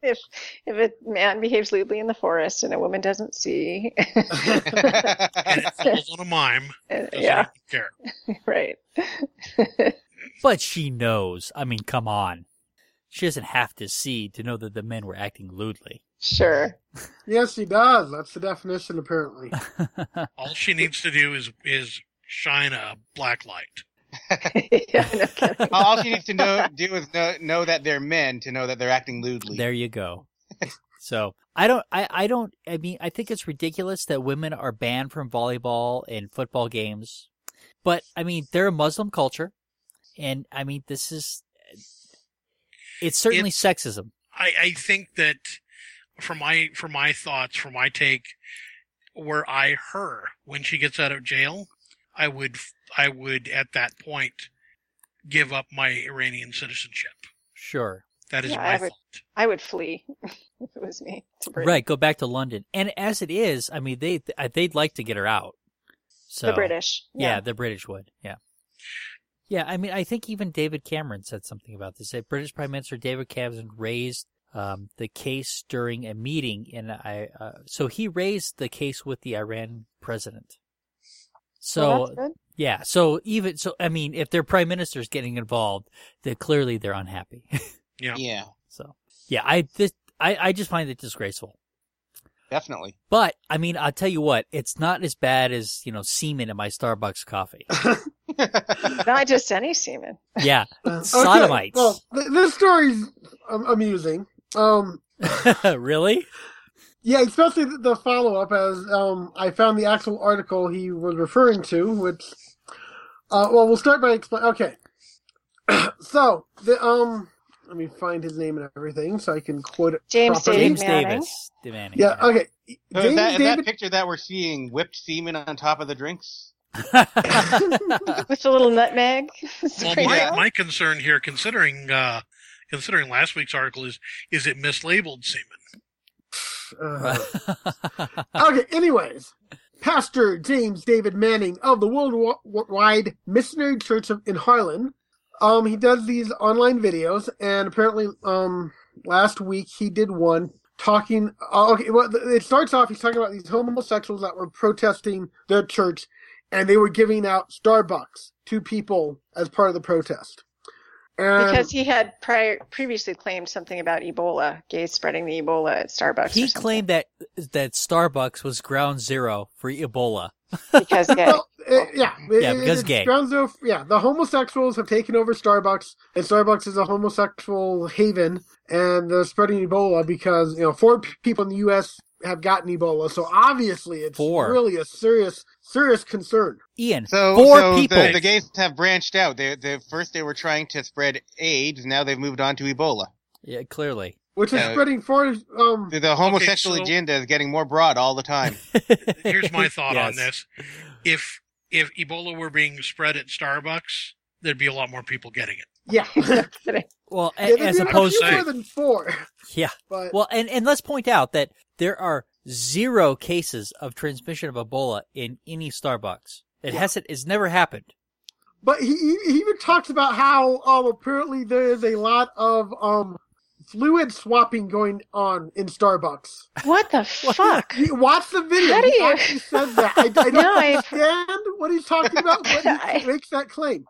If if a man behaves lewdly in the forest and a woman doesn't see, And it falls on a mime. (laughs) Uh, doesn't yeah, care. (laughs) right. But she knows. I mean, come on. She doesn't have to see to know that the men were acting lewdly. Sure. yes, he does. That's the definition, apparently. (laughs) All she needs to do is is shine a black light. (laughs) yeah, no. All she needs to know do is know, know that they're men to know that they're acting lewdly. There you go. So I don't, I, I don't, I mean, I think it's ridiculous that women are banned from volleyball and football games. But I mean, they're a Muslim culture. And I mean, this is, it's certainly It's- sexism. I, I think that for my for my thoughts, for my take, were I her when she gets out of jail, I would I would at that point give up my Iranian citizenship. Sure. That is Yeah, my I would- thought. I would flee (laughs) if it was me. Right. Go back to London. And as it is, I mean, they, they'd like to get her out. So The British. Yeah, the British would. Yeah. Yeah, I mean, I think even David Cameron said something about this. That British Prime Minister David Cameron raised um, the case during a meeting, and I uh, so he raised the case with the Iran president. So Well, that's good. yeah, so even so, I mean, if their prime minister is getting involved, then clearly they're unhappy. (laughs) Yeah. Yeah, so yeah, I this I I just find it disgraceful. definitely. But I mean, I'll tell you what, it's not as bad as you know semen in my Starbucks coffee. (laughs) Not just any semen. Yeah, Uh, (laughs) Sodomites. Well, th- this story's um, amusing. Um, (laughs) really? yeah, especially the, the follow up as um, I found the actual article he was referring to, which, uh, well, we'll start by explain. Okay, (clears throat) so the um, let me find his name and everything so I can quote it James properly. James Manning. Davis. Manning, Yeah, okay. So is, James that, is that David. picture that we're seeing whipped semen on top of the drinks? (laughs) With the little nutmeg. (laughs) Well, my, my concern here, considering uh, considering last week's article, is is it mislabeled semen? Uh, (laughs) okay, anyways. Pastor James David Manning of the Worldwide Missionary Church in Harlem. Um, he does these online videos, and apparently, um, last week he did one talking. Uh, okay, well, it starts off. He's talking about these homosexuals that were protesting their church, and they were giving out Starbucks to people as part of the protest. And because he had prior previously claimed something about Ebola, gays spreading the Ebola at Starbucks. he claimed that that Starbucks was ground zero for Ebola. because gay. Well, uh, yeah, Yeah, it- because it's gay. grounds of- yeah, the homosexuals have taken over Starbucks, and Starbucks is a homosexual haven, and they're spreading Ebola because you know four p- people in the U.S. have gotten Ebola, so obviously it's Four. really a serious, serious concern. Ian, So, four so people. The, the gays have branched out. They, they first they were trying to spread AIDS. Now they've moved on to Ebola. yeah, clearly. Which is Uh, spreading for um. The, the homosexual so- agenda is getting more broad all the time. (laughs) Here's my thought on this: if if Ebola were being spread at Starbucks, there'd be a lot more people getting it. Yeah, (laughs) yeah Well, a- there'd as be a opposed few to- more than four. yeah. But Well, and and let's point out that there are zero cases of transmission of Ebola in any Starbucks. It Yeah. hasn't. It's never happened. but he, he he even talks about how um apparently there is a lot of um fluid swapping going on in Starbucks. What the (laughs) fuck? You watch the video. How do you- actually says that. I, I don't (laughs) No, I- understand what he's talking about, but (laughs) I- makes that claim.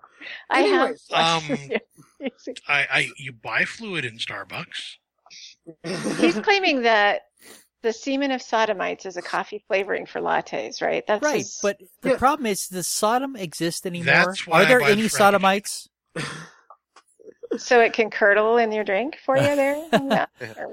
I have. Anyways. Um, I, I you buy fluid in Starbucks. He's claiming that the semen of sodomites is a coffee flavoring for lattes, right? That's Right, his- but the Yeah. problem is, does Sodom exist anymore? That's why Are there I buy any the French. sodomites? So it can curdle in your drink for you there. (laughs) No.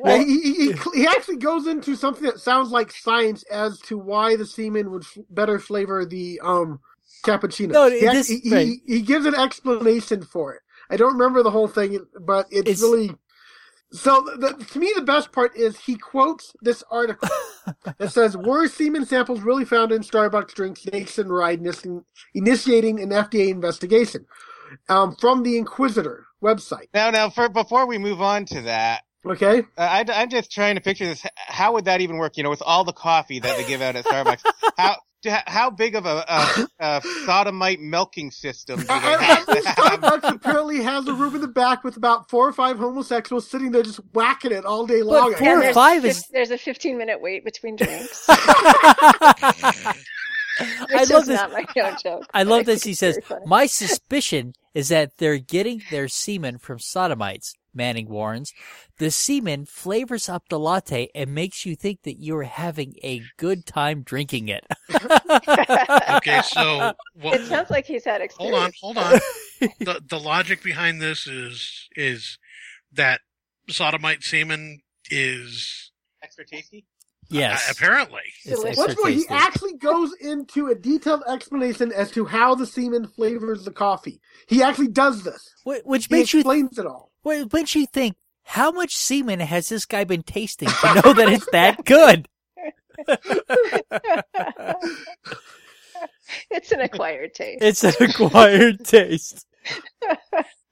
Or he, he, he, he actually goes into something that sounds like science as to why the semen would f- better flavor the um cappuccino. No, he, this- he, right. he, he gives an explanation for it. I don't remember the whole thing, but it's, It's- really. So the, to me, the best part is he quotes this article (laughs) that says, "Were semen samples really found in Starbucks drinks nationwide, initi- initiating an FDA investigation?" Um, from the Inquisitor website. Now, now, for before we move on to that, Okay. uh, I, I'm just trying to picture this. How would that even work? You know, with all the coffee that they give out at Starbucks, (laughs) how do- how big of a, a, a sodomite milking system do they (laughs) I- I- have to have? Starbucks apparently has a room in the back with about four or five homosexuals sitting there just whacking it all day long. four or five is- there's a 15 minute wait between drinks. (laughs) (laughs) I love this. my own joke. I love (laughs) this. He says, "My suspicion is that they're getting their semen from sodomites." Manning warns, "The semen flavors up the latte and makes you think that you're having a good time drinking it." (laughs) Okay, so what, it sounds like he's had hold on, hold on. the the logic behind this is is that sodomite semen is Extra tasty. Yes, uh, apparently It's Delicious. extra What's more, he tasty. actually goes into a detailed explanation as to how the semen flavors the coffee. He actually does this. Wh- which He makes you explains it all. Well, makes you think, how much semen has this guy been tasting to know that it's that good? (laughs) (laughs) it's an acquired taste. It's an acquired taste. (laughs)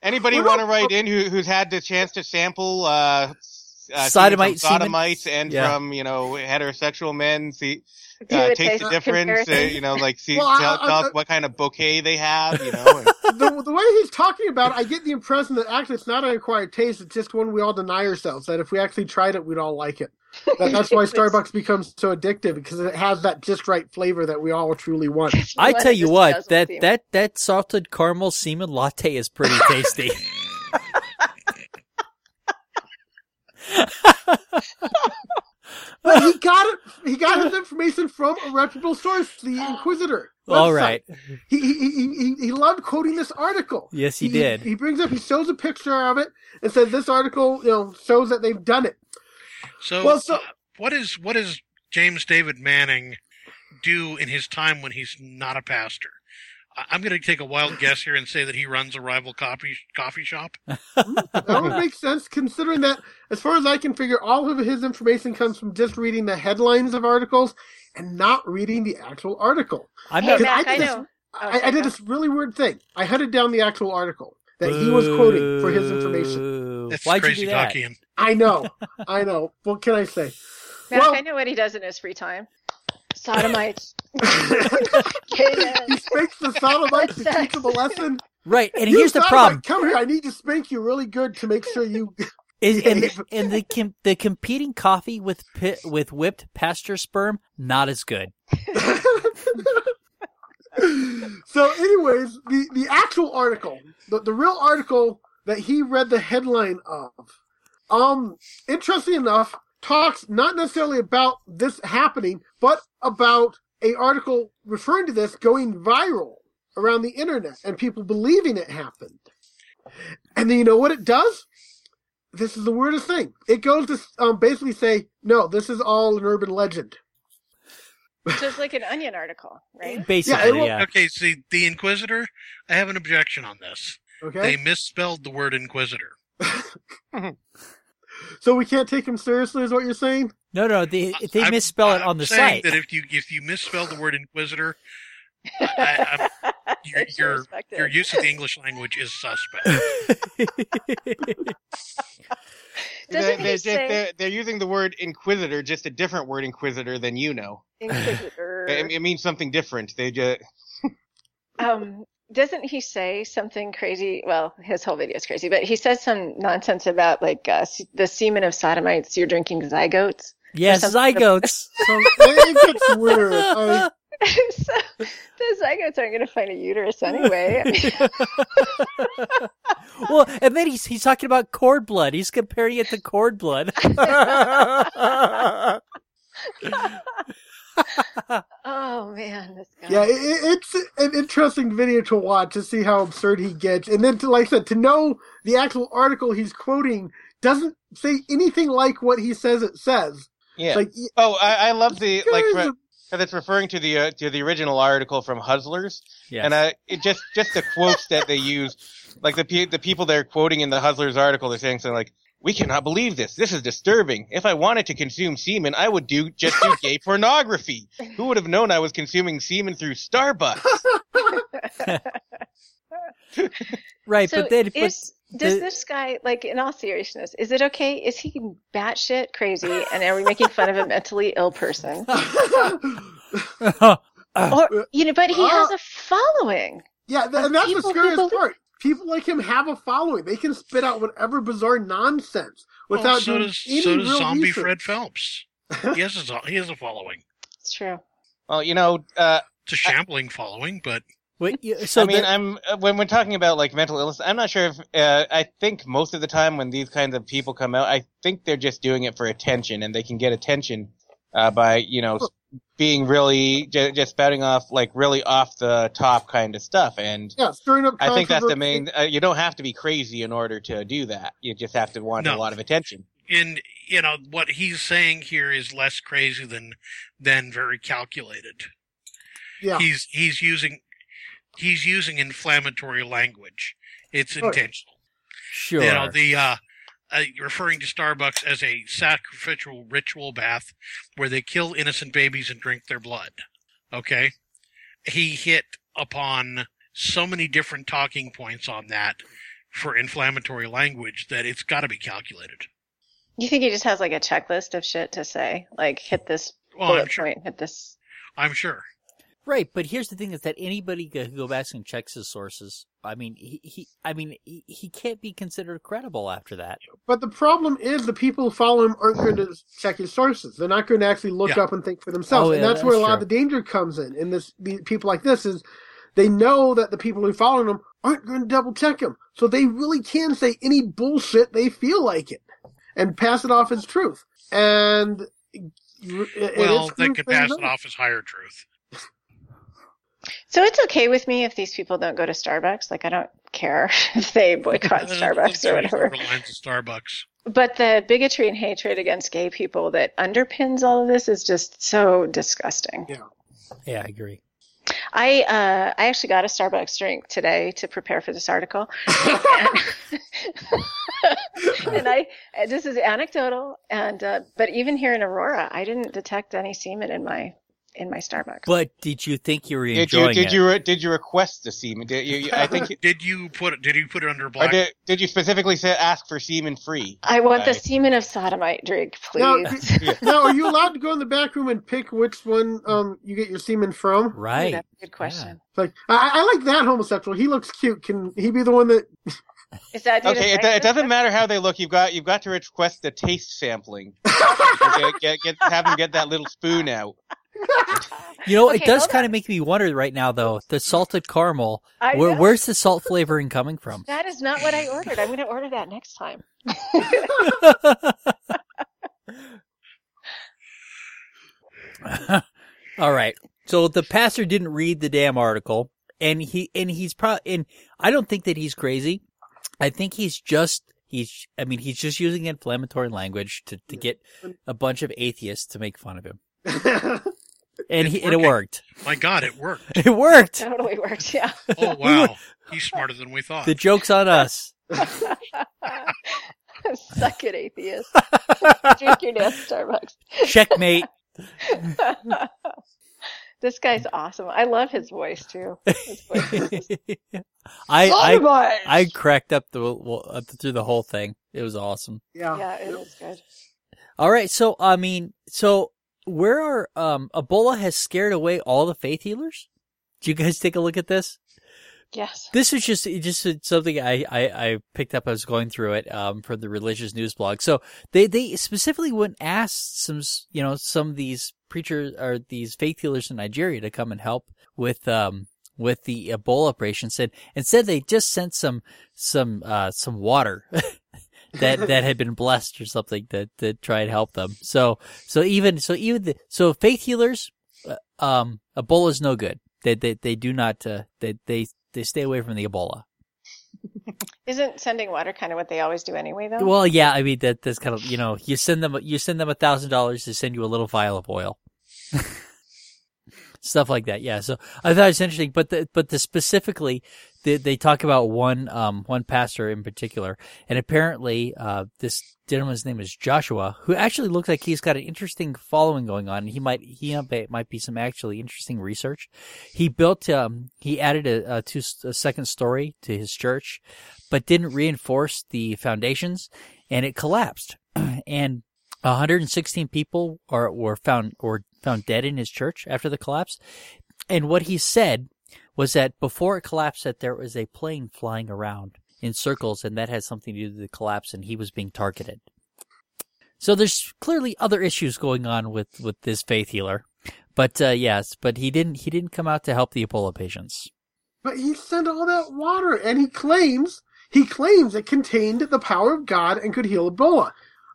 Anybody We're want to not- write in who, who's had the chance to sample uh, s- uh, Sodomite from semen? sodomites and Yeah. from you know heterosexual men? See, uh, a taste the difference. Uh, you know, (laughs) like see, Well, tell, I- tell I- us what kind of bouquet they have. You know, and- (laughs) the, the way he's talking about it, I get the impression that actually it's not an acquired taste. It's just one we all deny ourselves. That if we actually tried it, we'd all like it. (laughs) That, that's why Starbucks becomes so addictive because it has that just right flavor that we all truly want. I tell you what, that, that, that salted caramel semen latte is pretty tasty. But he got it. He got his information from a reputable source, the (sighs) Inquisitor. All website. right. He, he, he, he, he loved quoting this article. Yes, he did. He, brings up, he shows a picture of it and says this article, you know, shows that they've done it. so. Well, so- uh, what is what James David Manning do in his time when he's not a pastor? I- I'm going to take a wild guess here and say that he runs a rival coffee coffee shop. (laughs) That would make sense considering that, as far as I can figure, all of his information comes from just reading the headlines of articles and not reading the actual article. I'm Hey. Mac, I I did know. Oh, I, I did this really weird thing. I hunted down the actual article that he was quoting for his information. Boo. That's Why'd crazy you do that? Talkian. I know. I know. What can I say? Mac, Well- I know what he does in his free time. Sodomites. He men. spanks the sodomites to teach them a lesson. Right, and You here's the sodomite, problem: Come here. I need to spank you really good to make sure you. is (laughs) and the, and the com- the competing coffee with pi- with whipped pasture sperm not as good. (laughs) so, anyways, the the actual article, the the real article that he read the headline of, um, interesting enough, talks not necessarily about this happening, but about a article referring to this going viral around the internet and people believing it happened. And then you know what it does? This is the weirdest thing. It goes to um, basically say, no, this is all an urban legend. Just like an onion article, right? (laughs) Basically, will- yeah. Okay, see the Inquisitor. I have an objection on this. Okay, They misspelled the word Inquisitor. (laughs) so we can't take him seriously, is what you're saying? No, no, they they I'm- misspell it I'm on the saying site. That if you if you misspell the word Inquisitor, I, (laughs) your your your use of the English language is suspect. (laughs) they're, Doesn't he they're, say- they're, they're using the word inquisitor, just a different word inquisitor than you know. Inquisitor. (laughs) It, it means something different. They just Um, doesn't he say something crazy? Well, his whole video is crazy, but he says some nonsense about like uh, the semen of sodomites. You're drinking zygotes. yes, zygotes. So it gets weird. I, (laughs) so the zygotes aren't going to find a uterus anyway. (laughs) (laughs) Well, and then he's he's talking about cord blood. He's comparing it to cord blood. Oh man, this guy. Yeah, it, it- it's an interesting video to watch to see how absurd he gets, and then to like I said, to know the actual article he's quoting doesn't say anything like what he says it says. Yeah. Like, oh, I, I love the like guys re- that it's referring to the uh, to the original article from Huzlers, Yes. and I it just just the quotes that they use, like the pe- the people they're quoting in the Huzlers article, they're saying something like. We cannot believe this. This is disturbing. If I wanted to consume semen, I would do just do gay (laughs) pornography. Who would have known I was consuming semen through Starbucks? (laughs) right, So but then but is does the- this guy like in all seriousness? Is it okay? Is he batshit crazy? And are we making fun of a mentally ill person? (laughs) Or you know, but he has Uh, a following. yeah, th- and that's the scariest believe- part. People like him have a following. They can spit out whatever bizarre nonsense without Well, so doing does any so does real zombie research. Fred Phelps. He has (laughs) a he has a following. It's true. Well, you know, uh, It's a shambling following, but wait, you- so I mean, the- I'm uh, when we're talking about like mental illness. I'm not sure if uh, I think most of the time when these kinds of people come out, I think they're just doing it for attention, and they can get attention uh, by you know s- being really j- just spouting off like really off the top kind of stuff. And Yeah, stirring up. I think that's the main. Uh, you don't have to be crazy in order to do that. You just have to want No. a lot of attention. and you know what he's saying here is less crazy than than very calculated. Yeah, He's he's using he's using inflammatory language. It's intentional. sure. You know the uh, uh, referring to Starbucks as a sacrificial ritual bath where they kill innocent babies and drink their blood. Okay, he hit upon so many different talking points on that for inflammatory language that it's got to be calculated. You think he just has like a checklist of shit to say? Like hit this Well, bullet sure. point, hit this. I'm sure. Right, but here's the thing: is that anybody who go back and checks his sources. I mean, he, he I mean, he, he can't be considered credible after that. but the problem is the people who follow him aren't going to check his sources. They're not going to actually look Yeah. up and think for themselves, Oh, and yeah, that's where a that's lot of the danger comes in. In this, the people like this is they know that the people who follow him aren't going to double check him, so they really can say any bullshit they feel like it and pass it off as truth. And it- it Well, is they true could pass it off as higher truth. So it's okay with me if these people don't go to Starbucks. Like I don't care (laughs) if they boycott (laughs) Starbucks or there's whatever. several lines of Starbucks. But the bigotry and hatred against gay people that underpins all of this is just so disgusting. Yeah. Yeah, I agree. I uh, I actually got a Starbucks drink today to prepare for this article, (laughs) and I this is anecdotal, and uh, but even here in Aurora, I didn't detect any semen in my in my Starbucks. But did you think you were Did you did it? you re- did you request the semen? Did you, you- I think. (laughs) Did you put it? Did you put it under Or black? did, did you specifically say ask for semen free? I want the semen of sodomite drink, please. d- (laughs) now, are you allowed to go in the back room and pick which one um you get your semen from? Right. That's a good question. It's Like, I, I like that homosexual. He looks cute. Can he be the one that? Is that Okay, it, sex it doesn't matter how they look. You've got you've got to request the taste sampling. (laughs) get, get, get, have them get that little spoon out. You know, it does hold kind of make me wonder right now, though. The salted caramel. Where, where's the salt flavoring coming from? (laughs) That is not what I ordered. I'm going to order that next time. (laughs) (laughs) All right. So the pastor didn't read the damn article, and he and he's probably and I don't think that he's crazy. I think he's just he's. I mean, he's just using inflammatory language to to get a bunch of atheists to make fun of him, and he and it worked. My God, it worked. (laughs) It worked. Totally worked. Yeah. Oh (laughs) wow, he's smarter than we thought. The joke's on us. (laughs) Suck it, atheist. Drink your damn Starbucks. Checkmate. This guy's awesome. I love his voice too. His voice just- I I I cracked up the well, up through the whole thing. It was awesome. yeah. yeah, it is good. All right, so I mean, so where are um Ebola has scared away all the faith healers? Did you guys take a look at this? Yes. This is just just something I, I, I picked up. I was going through it um, from the religious news blog. So they they specifically wouldn't ask some you know some of these preachers or these faith healers in Nigeria to come and help with um with the Ebola operation. Said instead they just sent some some uh some water. (laughs) that that had been blessed or something to to try and help them. So so even so even the, so faith healers, uh, um, Ebola is no good. They they they do not uh, they they they stay away from the Ebola. (laughs) Isn't sending water kind of what they always do anyway, though? Well, yeah, I mean that that's kind of you know you send them you send them a thousand dollars to send you a little vial of oil, (laughs) stuff like that. Yeah, so I thought it was interesting, but the but the specifically they, they talk about one um one pastor in particular, and apparently uh this gentleman's name is Joshua, who actually looks like he's got an interesting following going on, he might he might be some actually interesting research. He built um he added a, a two a second story to his church, but didn't reinforce the foundations, and it collapsed, (clears throat) and 116 people are were found or found dead in his church after the collapse. And what he said was that before it collapsed, that there was a plane flying around in circles, and that had something to do with the collapse, and he was being targeted. So there's clearly other issues going on with with this faith healer, but uh, yes, but he didn't he didn't come out to help the Ebola patients. But he sent all that water, and he claims he claims it contained the power of God and could heal Ebola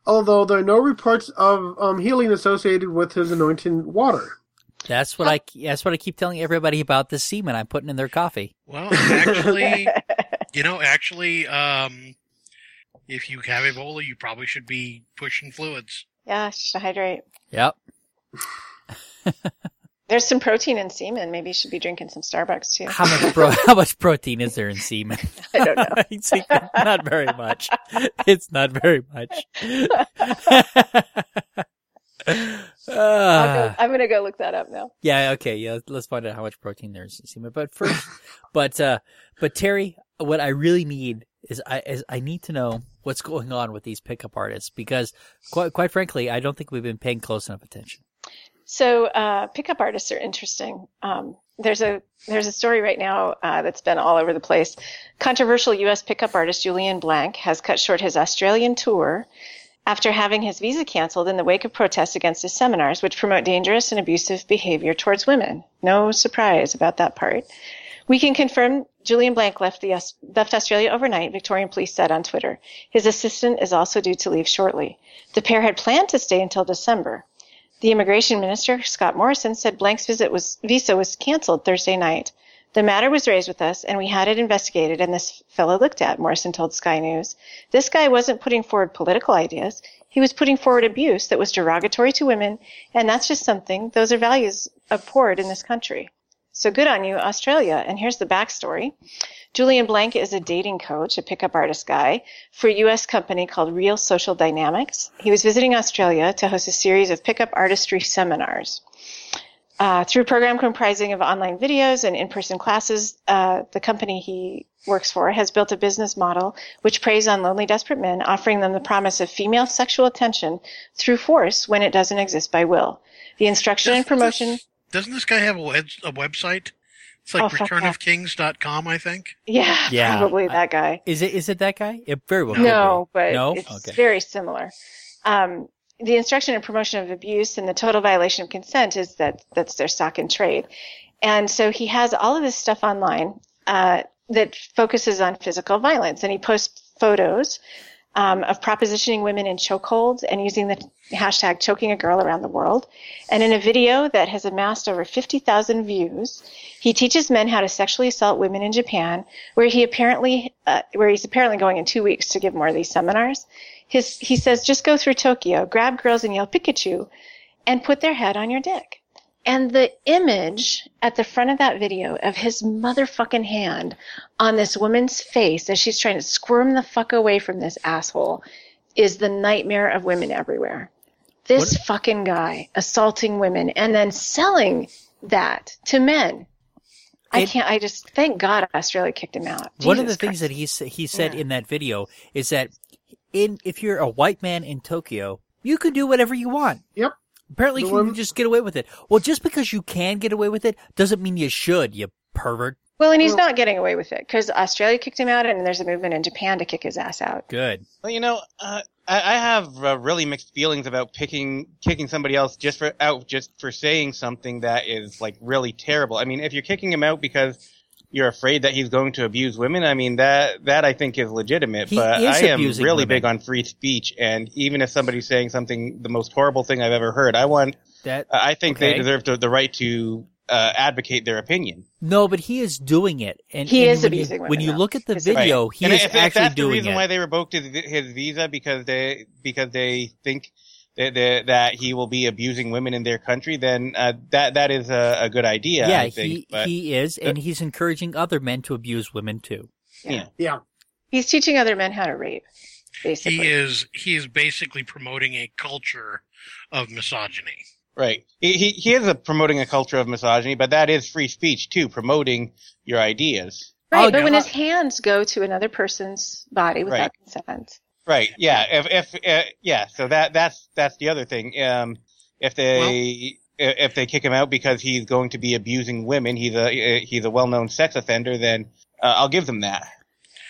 although there are no reports of um, healing associated with his anointing water. That's what I. That's what I keep telling everybody about the semen I'm putting in their coffee. Well, actually, (laughs) you know, actually, um, if you have Ebola, you probably should be pushing fluids. Yeah, should hydrate. Yep. (laughs) There's some protein in semen. Maybe you should be drinking some Starbucks too. How much pro- how much protein is there in semen? (laughs) I don't know. (laughs) not very much. It's not very much. (laughs) Go, I'm gonna go look that up now. Yeah. Okay. Yeah. Let's find out how much protein there is in semen. But first, but uh, but Terry, what I really need is I is I need to know what's going on with these pickup artists because quite quite frankly, I don't think we've been paying close enough attention. So uh, pickup artists are interesting. Um, there's a there's a story right now uh, that's been all over the place. Controversial U.S. pickup artist Julien Blanc has cut short his Australian tour after having his visa canceled in the wake of protests against his seminars, which promote dangerous and abusive behavior towards women. No surprise about that part. We can confirm Julien Blanc left, the, left Australia overnight, Victorian police said on Twitter. His assistant is also due to leave shortly. The pair had planned to stay until December. The immigration minister, Scott Morrison, said Blanc's visit was, visa was canceled Thursday night. The matter was raised with us, and we had it investigated, and this fellow looked at, Morrison told Sky News. This guy wasn't putting forward political ideas. He was putting forward abuse that was derogatory to women, and that's just something, those are values abhorred in this country. So good on you, Australia. And here's the backstory. Julien Blanc is a dating coach, a pickup artist guy, for a U.S. company called Real Social Dynamics. He was visiting Australia to host a series of pickup artistry seminars. Uh, through a program comprising of online videos and in-person classes, uh, the company he works for has built a business model which preys on lonely, desperate men, offering them the promise of female sexual attention through force when it doesn't exist by will. The instruction and promotion. Doesn't this guy have a, web, a website? It's like Oh, fuck returnofkings.com, I think. Yeah, (laughs) Yeah. probably that guy. Is it is it that guy? It very well. could No, but no. it's Okay. very similar. Um, the instruction and promotion of abuse and the total violation of consent is that that's their stock in trade. And so he has all of this stuff online uh, that focuses on physical violence, and he posts photos um, of propositioning women in chokeholds and using the hashtag choking a girl around the world. And in a video that has amassed over 50,000 views, he teaches men how to sexually assault women in Japan, where he apparently, uh, where he's apparently going in two weeks to give more of these seminars. His, he says, just go through Tokyo, grab girls and yell Pikachu, and put their head on your dick. And the image at the front of that video of his motherfucking hand on this woman's face as she's trying to squirm the fuck away from this asshole is the nightmare of women everywhere. This What- fucking guy assaulting women and then selling that to men. I It- can't, I just, thank God Australia kicked him out. One of the Jesus things that he he said Yeah. in that video is that in if you're a white man in Tokyo, you can do whatever you want. Yep. Apparently, The you can one- just get away with it. Well, just because you can get away with it doesn't mean you should. You pervert. Well, and he's Well- not getting away with it because Australia kicked him out, and there's a movement in Japan to kick his ass out. Good. Well, you know, uh, I, I have uh, really mixed feelings about picking kicking somebody else just for out just for saying something that is like really terrible. I mean, if you're kicking him out because you're afraid that he's going to abuse women. I mean that that I think is legitimate. He but is I am really women. big on free speech, and even if somebody's saying something the most horrible thing I've ever heard, I want That I think they deserve the, the right to uh, advocate their opinion. no, but he is doing it, and He and is when abusing you, women, When you though. look at the Physically. video, he and is if, if actually that's the reason it. why they revoked his, his visa because they because they think that, that, that he will be abusing women in their country, then uh, that that is a, a good idea. yeah, I think. he but, he is, and he's encouraging other men to abuse women too. yeah. Yeah. He's teaching other men how to rape, basically. He is he is basically promoting a culture of misogyny. Right. He, he he is a, promoting a culture of misogyny, but that is free speech too, promoting your ideas. Right, Oh, but no. when his hands go to another person's body without Right. consent, Right. Yeah. If if uh, yeah. So that that's that's the other thing. Um, if they if they kick him out because he's going to be abusing women, he's a he's a well known sex offender. Then uh, I'll give them that.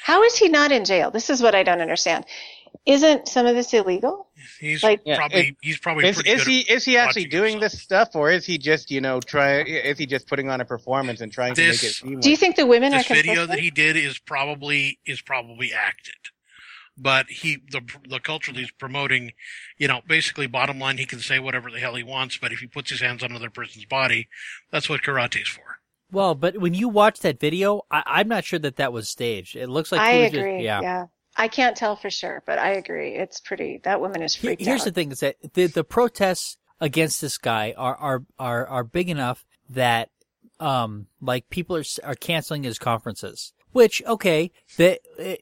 how is he not in jail? This is what I don't understand. Isn't some of this illegal? He's Like- probably it- he's probably Is, pretty is good he at is he actually doing himself. this stuff, or is he just you know trying Is he just putting on a performance and trying to make it seem Do you think the women This are video that he did is probably is probably acted. But he the the culture that he's promoting, you know, basically bottom line he can say whatever the hell he wants, but if he puts his hands on another person's body, that's what karate is for. Well, but when you watch that video, I, I'm not sure that that was staged. It looks like I he was just- agree. yeah. yeah. I can't tell for sure, but I agree. It's pretty. That woman is Here- freaked Here's out. the thing: is that the the protests against this guy are are are are big enough that um like people are are canceling his conferences. Which okay, that uh,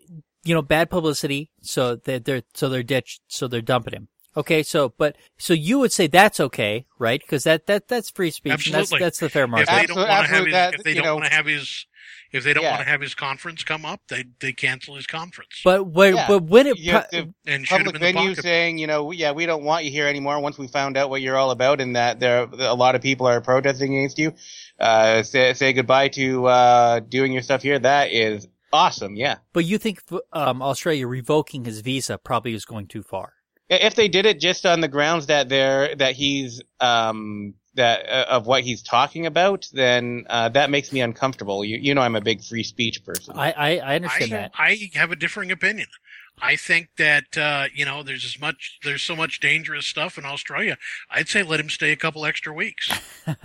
you know bad publicity, so that they're so they're ditched, so they're dumping him. Okay, so but so you would say that's okay, right? Because that that that's free speech. and Absolutely. that's that's the fair market. If market. they don't want to have absolute his, that, if they don't want to have his, if they don't Yeah. want to have his conference come up, they they cancel his conference But when Yeah. but when it You pro- have to- and shoot him public in venue pocket. saying, you know, yeah, we don't want you here anymore. Once we found out what you're all about and that there a lot of people are protesting against you, uh, say, say goodbye to uh, doing your stuff here. That is awesome. Yeah. but you think um Australia revoking his visa probably is going too far. If they did it just on the grounds that they're that he's um that uh, of what he's talking about, then uh, that makes me uncomfortable. You you know, I'm a big free speech person. I I, I understand I, that. I have a differing opinion. I think that uh, you know there's as much there's so much dangerous stuff in Australia. I'd say let him stay a couple extra weeks. (laughs)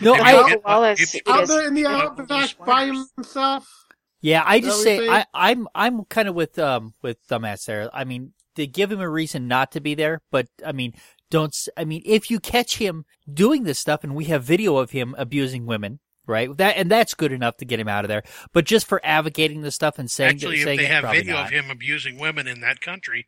No, If I you Well, get- Wallace, if you- Out is- there in the Yeah. outback by himself. Yeah, I just say I? I'm I'm kind of with um with dumbass there. I mean, to give him a reason not to be there, but I mean, don't. I mean, if you catch him doing this stuff, and we have video of him abusing women, right? That and that's good enough to get him out of there. But just for advocating the stuff and saying Actually, if saying they have video not. of him abusing women in that country,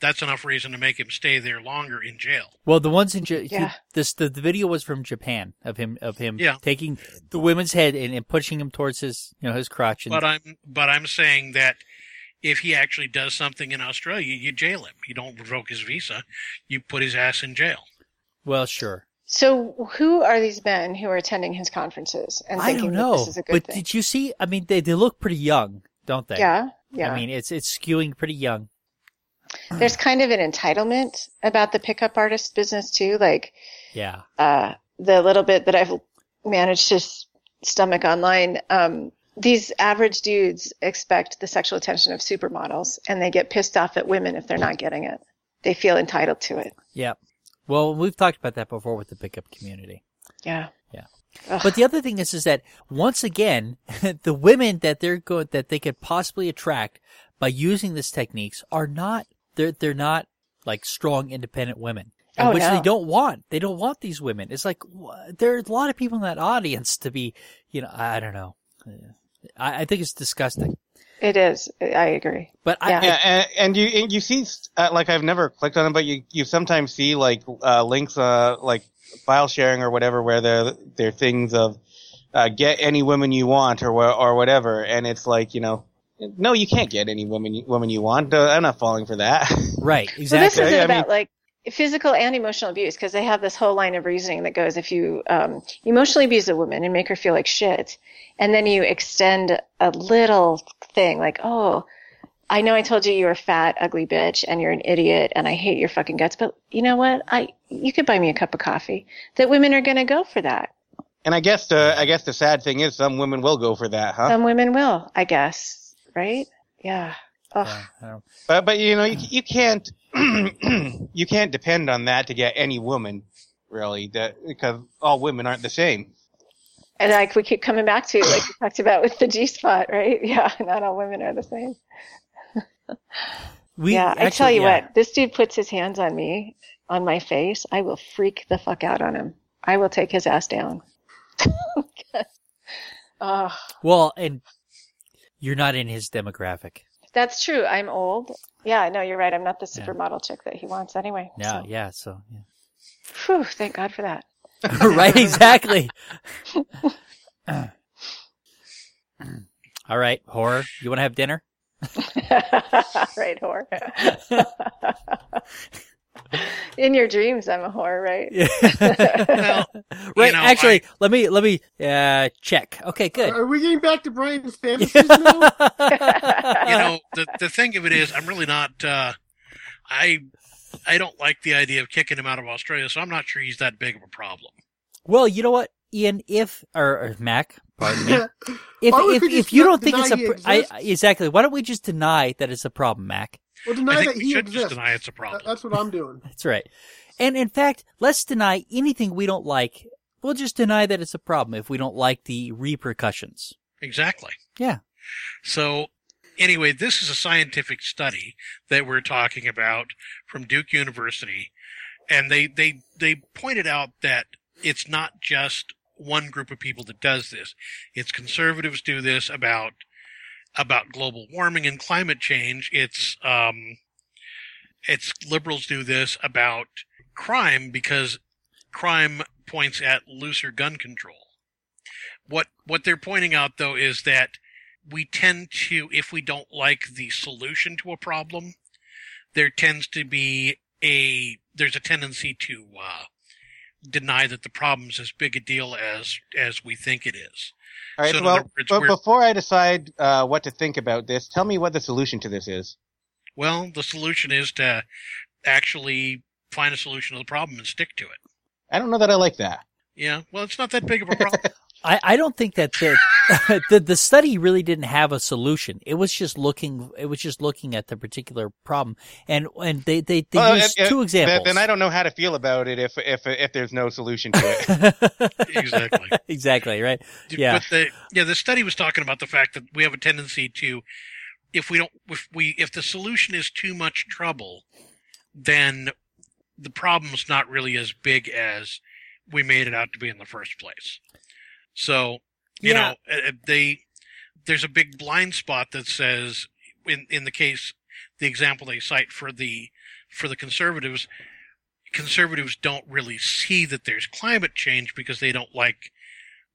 that's enough reason to make him stay there longer in jail. Well, the ones in J- he- Yeah. this the, the video was from Japan of him of him Yeah. taking the women's head and, and pushing him towards his you know his crotch. And, But I'm but I'm saying that if he actually does something in Australia, you jail him. You don't revoke his visa. You put his ass in jail. well, sure. So, who are these men who are attending his conferences and I thinking don't that this is a good but thing? did you see? I mean, they they look pretty young, don't they? yeah, yeah. I mean, it's it's skewing pretty young. There's kind of an entitlement about the pickup artist business too. Like Yeah. uh, the little bit that I've managed to s- stomach online, um, these average dudes expect the sexual attention of supermodels, and they get pissed off at women if they're not getting it. They feel entitled to it. Yeah. Well, we've talked about that before with the pickup community. Yeah. Yeah. Ugh. But the other thing is, is that once again, (laughs) the women that they're going, that they could possibly attract by using these techniques are not, they're, they're not like strong, independent women. And Oh, which no. they don't want. They don't want these women. It's like, wh- there's a lot of people in that audience to be, you know, I don't know. I, I think it's disgusting. It is. I agree. But I, Yeah. Yeah, and, and you and you see uh, like I've never clicked on them, but you you sometimes see like uh, links uh like file sharing or whatever where they're they're things of uh, get any women you want or or whatever, and it's like you know. No, you can't get any women you- women you want. I'm not falling for that. (laughs) right, So this exactly. is I about mean- like physical and emotional abuse because they have this whole line of reasoning that goes if you um, emotionally abuse a woman and make her feel like shit, and then you extend a little thing like, oh, I know I told you you were a fat, ugly bitch and you're an idiot and I hate your fucking guts, but you know what? I you could buy me a cup of coffee. That women are going to go for that. And I guess the I guess the sad thing is some women will go for that, huh? Some women will, I guess, right? Yeah. Ugh. Yeah, But but you know you you can't (clears throat) you can't depend on that to get any woman really that because all women aren't the same. And like we keep coming back to, like we talked about with the G spot, right? (laughs) Yeah, not all women are the same. we yeah, I tell you yeah. what, this dude puts his hands on me, on my face, I will freak the fuck out on him. I will take his ass down. (laughs) oh, Well, and you're not in his demographic. that's true. I'm old. Yeah, no, you're right. I'm not the supermodel chick that he wants anyway. Yeah, so- yeah. So, yeah. Phew, thank God for that. (laughs) right, exactly. (laughs) All right, horror. You want to have dinner? (laughs) right, whore. (laughs) In your dreams, I'm a whore, right? Yeah. Well, (laughs) right. know, actually, let me let me uh, check. Okay, good. Are we getting back to Brian's (laughs) fantasies now? you know, the the thing of it is, I'm really not. Uh, I I don't like the idea of kicking him out of Australia, so I'm not sure he's that big of a problem. well, you know what, Ian? If or, or Mac, pardon me. If if, if you don't think it's a pr- I, exactly, why don't we just deny that it's a problem, Mac? Well, I deny think that we he should exists. just deny it's a problem. That's what I'm doing. (laughs) That's right. And in fact, let's deny anything we don't like. We'll just deny that it's a problem if we don't like the repercussions. Exactly. Yeah. So, anyway, this is a scientific study that we're talking about from Duke University, and they they they pointed out that it's not just one group of people that does this. It's conservatives do this about about global warming and climate change. It's um, it's liberals do this about crime because crime points at looser gun control. What what they're pointing out though is that we tend to, if we don't like the solution to a problem, there tends to be a there's a tendency to uh, deny that the problem's as big a deal as as we think it is. All right. So well, but before I decide uh, what to think about this, tell me what the solution to this is. Well, the solution is to actually find a solution to the problem and stick to it. I don't know that I like that. Yeah, well, it's not that big of a problem. (laughs) I, I don't think that the, (laughs) the the study really didn't have a solution. It was just looking. It was just looking at the particular problem, and and they they, they Well, used uh, two Then, examples. then I don't know how to feel about it if if if there's no solution to it. (laughs) exactly. (laughs) exactly right. Yeah. But the yeah, the study was talking about the fact that we have a tendency to, if we don't, if we, if the solution is too much trouble, then the problem's not really as big as we made it out to be in the first place. So, you Yeah. know, they there's a big blind spot that says in in the case the example they cite for the for the conservatives conservatives don't really see that there's climate change because they don't like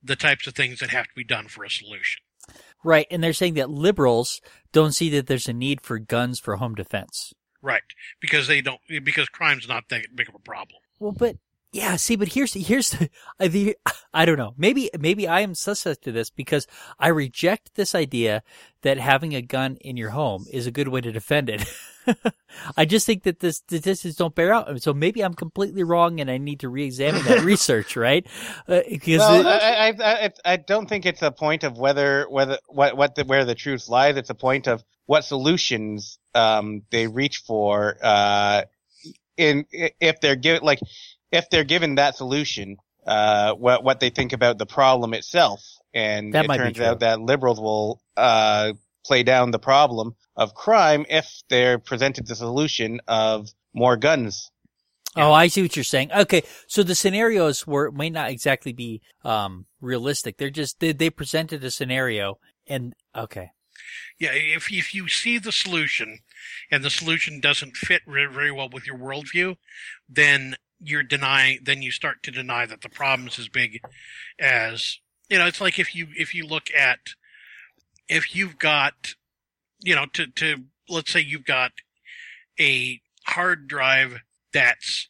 the types of things that have to be done for a solution. Right, and they're saying that liberals don't see that there's a need for guns for home defense. Right. Because they don't because crime's not that big of a problem. Well, but yeah, see, but here's here's the, I- the I don't know. Maybe maybe I am suspect to this because I reject this idea that having a gun in your home is a good way to defend it. (laughs) I just think that the statistics don't bear out. So maybe I'm completely wrong, and I need to re-examine that (laughs) research, right? Uh, because well, it- I, I, I, I don't think it's a point of whether whether what what the, where the truth lies. It's a point of what solutions um, they reach for. Uh, in if they're given like if they're given that solution, uh, what what they think about the problem itself, and That it might turns out that liberals will uh, play down the problem of crime if they're presented the solution of more guns. Oh, I see what you're saying. Okay, so the scenarios were may not exactly be um realistic. They're just they, they presented a scenario and okay. Yeah, if if you see the solution and the solution doesn't fit very, very well with your worldview, then you're denying then you start to deny that the problem is as big as you know, it's like if you if you look at if you've got you know, to to let's say you've got a hard drive that's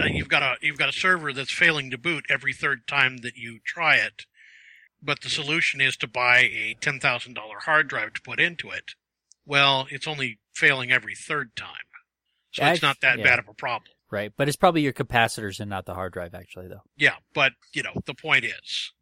uh, you've got a you've got a server that's failing to boot every third time that you try it but the solution is to buy a $10,000 hard drive to put into it. Well, it's only failing every third time. So it's not that yeah. bad of a problem. Right, but it's probably your capacitors and not the hard drive, actually, though. Yeah, but you know the point is,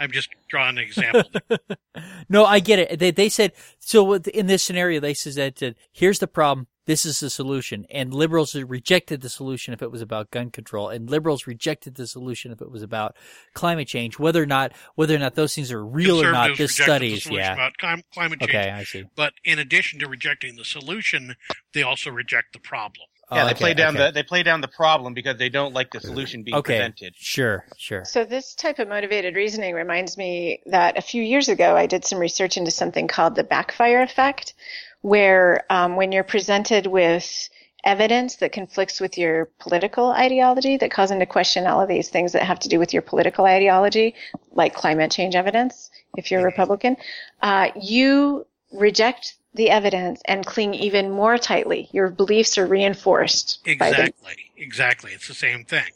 I'm just drawing an example. (laughs) no, I get it. They they said so in this scenario. They said that here's the problem. This is the solution, and liberals rejected the solution if it was about gun control, and liberals rejected the solution if it was about climate change. Whether or not whether or not those things are real or not, this studies, yeah. about climate change. Okay, I see. But in addition to rejecting the solution, they also reject the problem. Yeah, Oh, they okay, play down okay. the they play down the problem because they don't like the solution being Okay, presented. sure, sure. So this type of motivated reasoning reminds me that a few years ago I did some research into something called the backfire effect, where um, when you're presented with evidence that conflicts with your political ideology that calls into question all of these things that have to do with your political ideology, like climate change evidence, if you're a Republican, uh, you reject the evidence and cling even more tightly. Your beliefs are reinforced Exactly. Exactly. It's the same thing.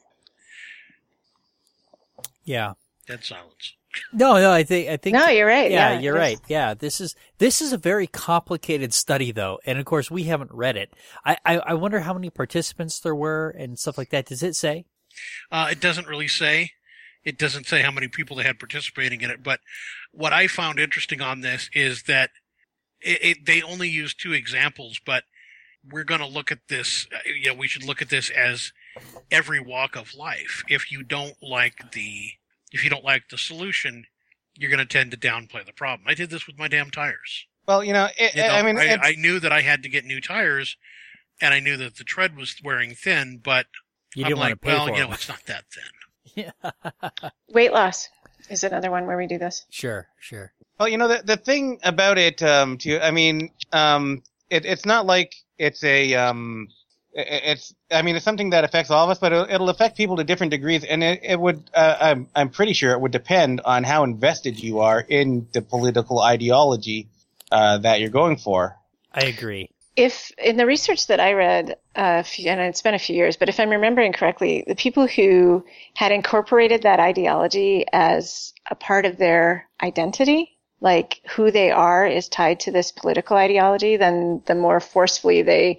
Yeah. Dead silence. No, no, I think I think No, you're right. Yeah, Yeah, you're right. Yeah, this is this is a very complicated study though, and of course we haven't read it. I, I I wonder how many participants there were and stuff like that. Does it say? Uh, it doesn't really say. It doesn't say how many people they had participating in it. But what I found interesting on this is that it, it, they only use two examples, but we're going to look at this. uh, You know, we should look at this as every walk of life. If you don't like the, if you don't like the solution, you're going to tend to downplay the problem. I did this with my damn tires. Well, you know, it, You know, I mean, I, I knew that I had to get new tires, and I knew that the tread was wearing thin, but You I'm like, want to pay well, for you it. know, it's not that thin. (laughs) yeah. Weight loss is another one where we do this. sure, sure. Well, you know the the thing about it, um, too. I mean, um, it, it's not like it's a um, i- i- it's. I mean, it's something that affects all of us, but it'll, it'll affect people to different degrees, and it, it would. Uh, I'm I'm pretty sure it would depend on how invested you are in the political ideology uh, that you're going for. I agree. If in the research that I read, uh, few- and it's been a few years, but if I'm remembering correctly, the people who had incorporated that ideology as a part of their identity, like who they are is tied to this political ideology, then the more forcefully they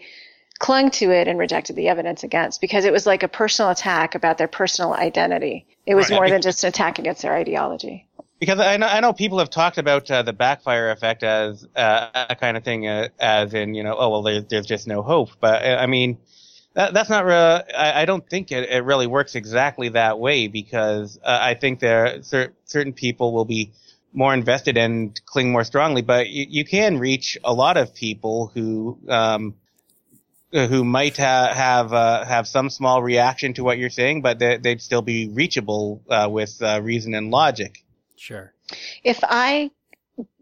clung to it and rejected the evidence against, because it was like a personal attack about their personal identity. It was Right. more than just an attack against their ideology. Because I know, I know people have talked about uh, the backfire effect as uh, a kind of thing, uh, as in, you know, oh, well, there, there's just no hope. But, uh, I mean, that, that's not real. I, I don't think it, it really works exactly that way because uh, I think there cer- certain people will be more invested and cling more strongly. But you, you can reach a lot of people who, um, who might ha- have uh, have some small reaction to what you're saying, but they, they'd still be reachable uh, with uh, reason and logic. Sure. if I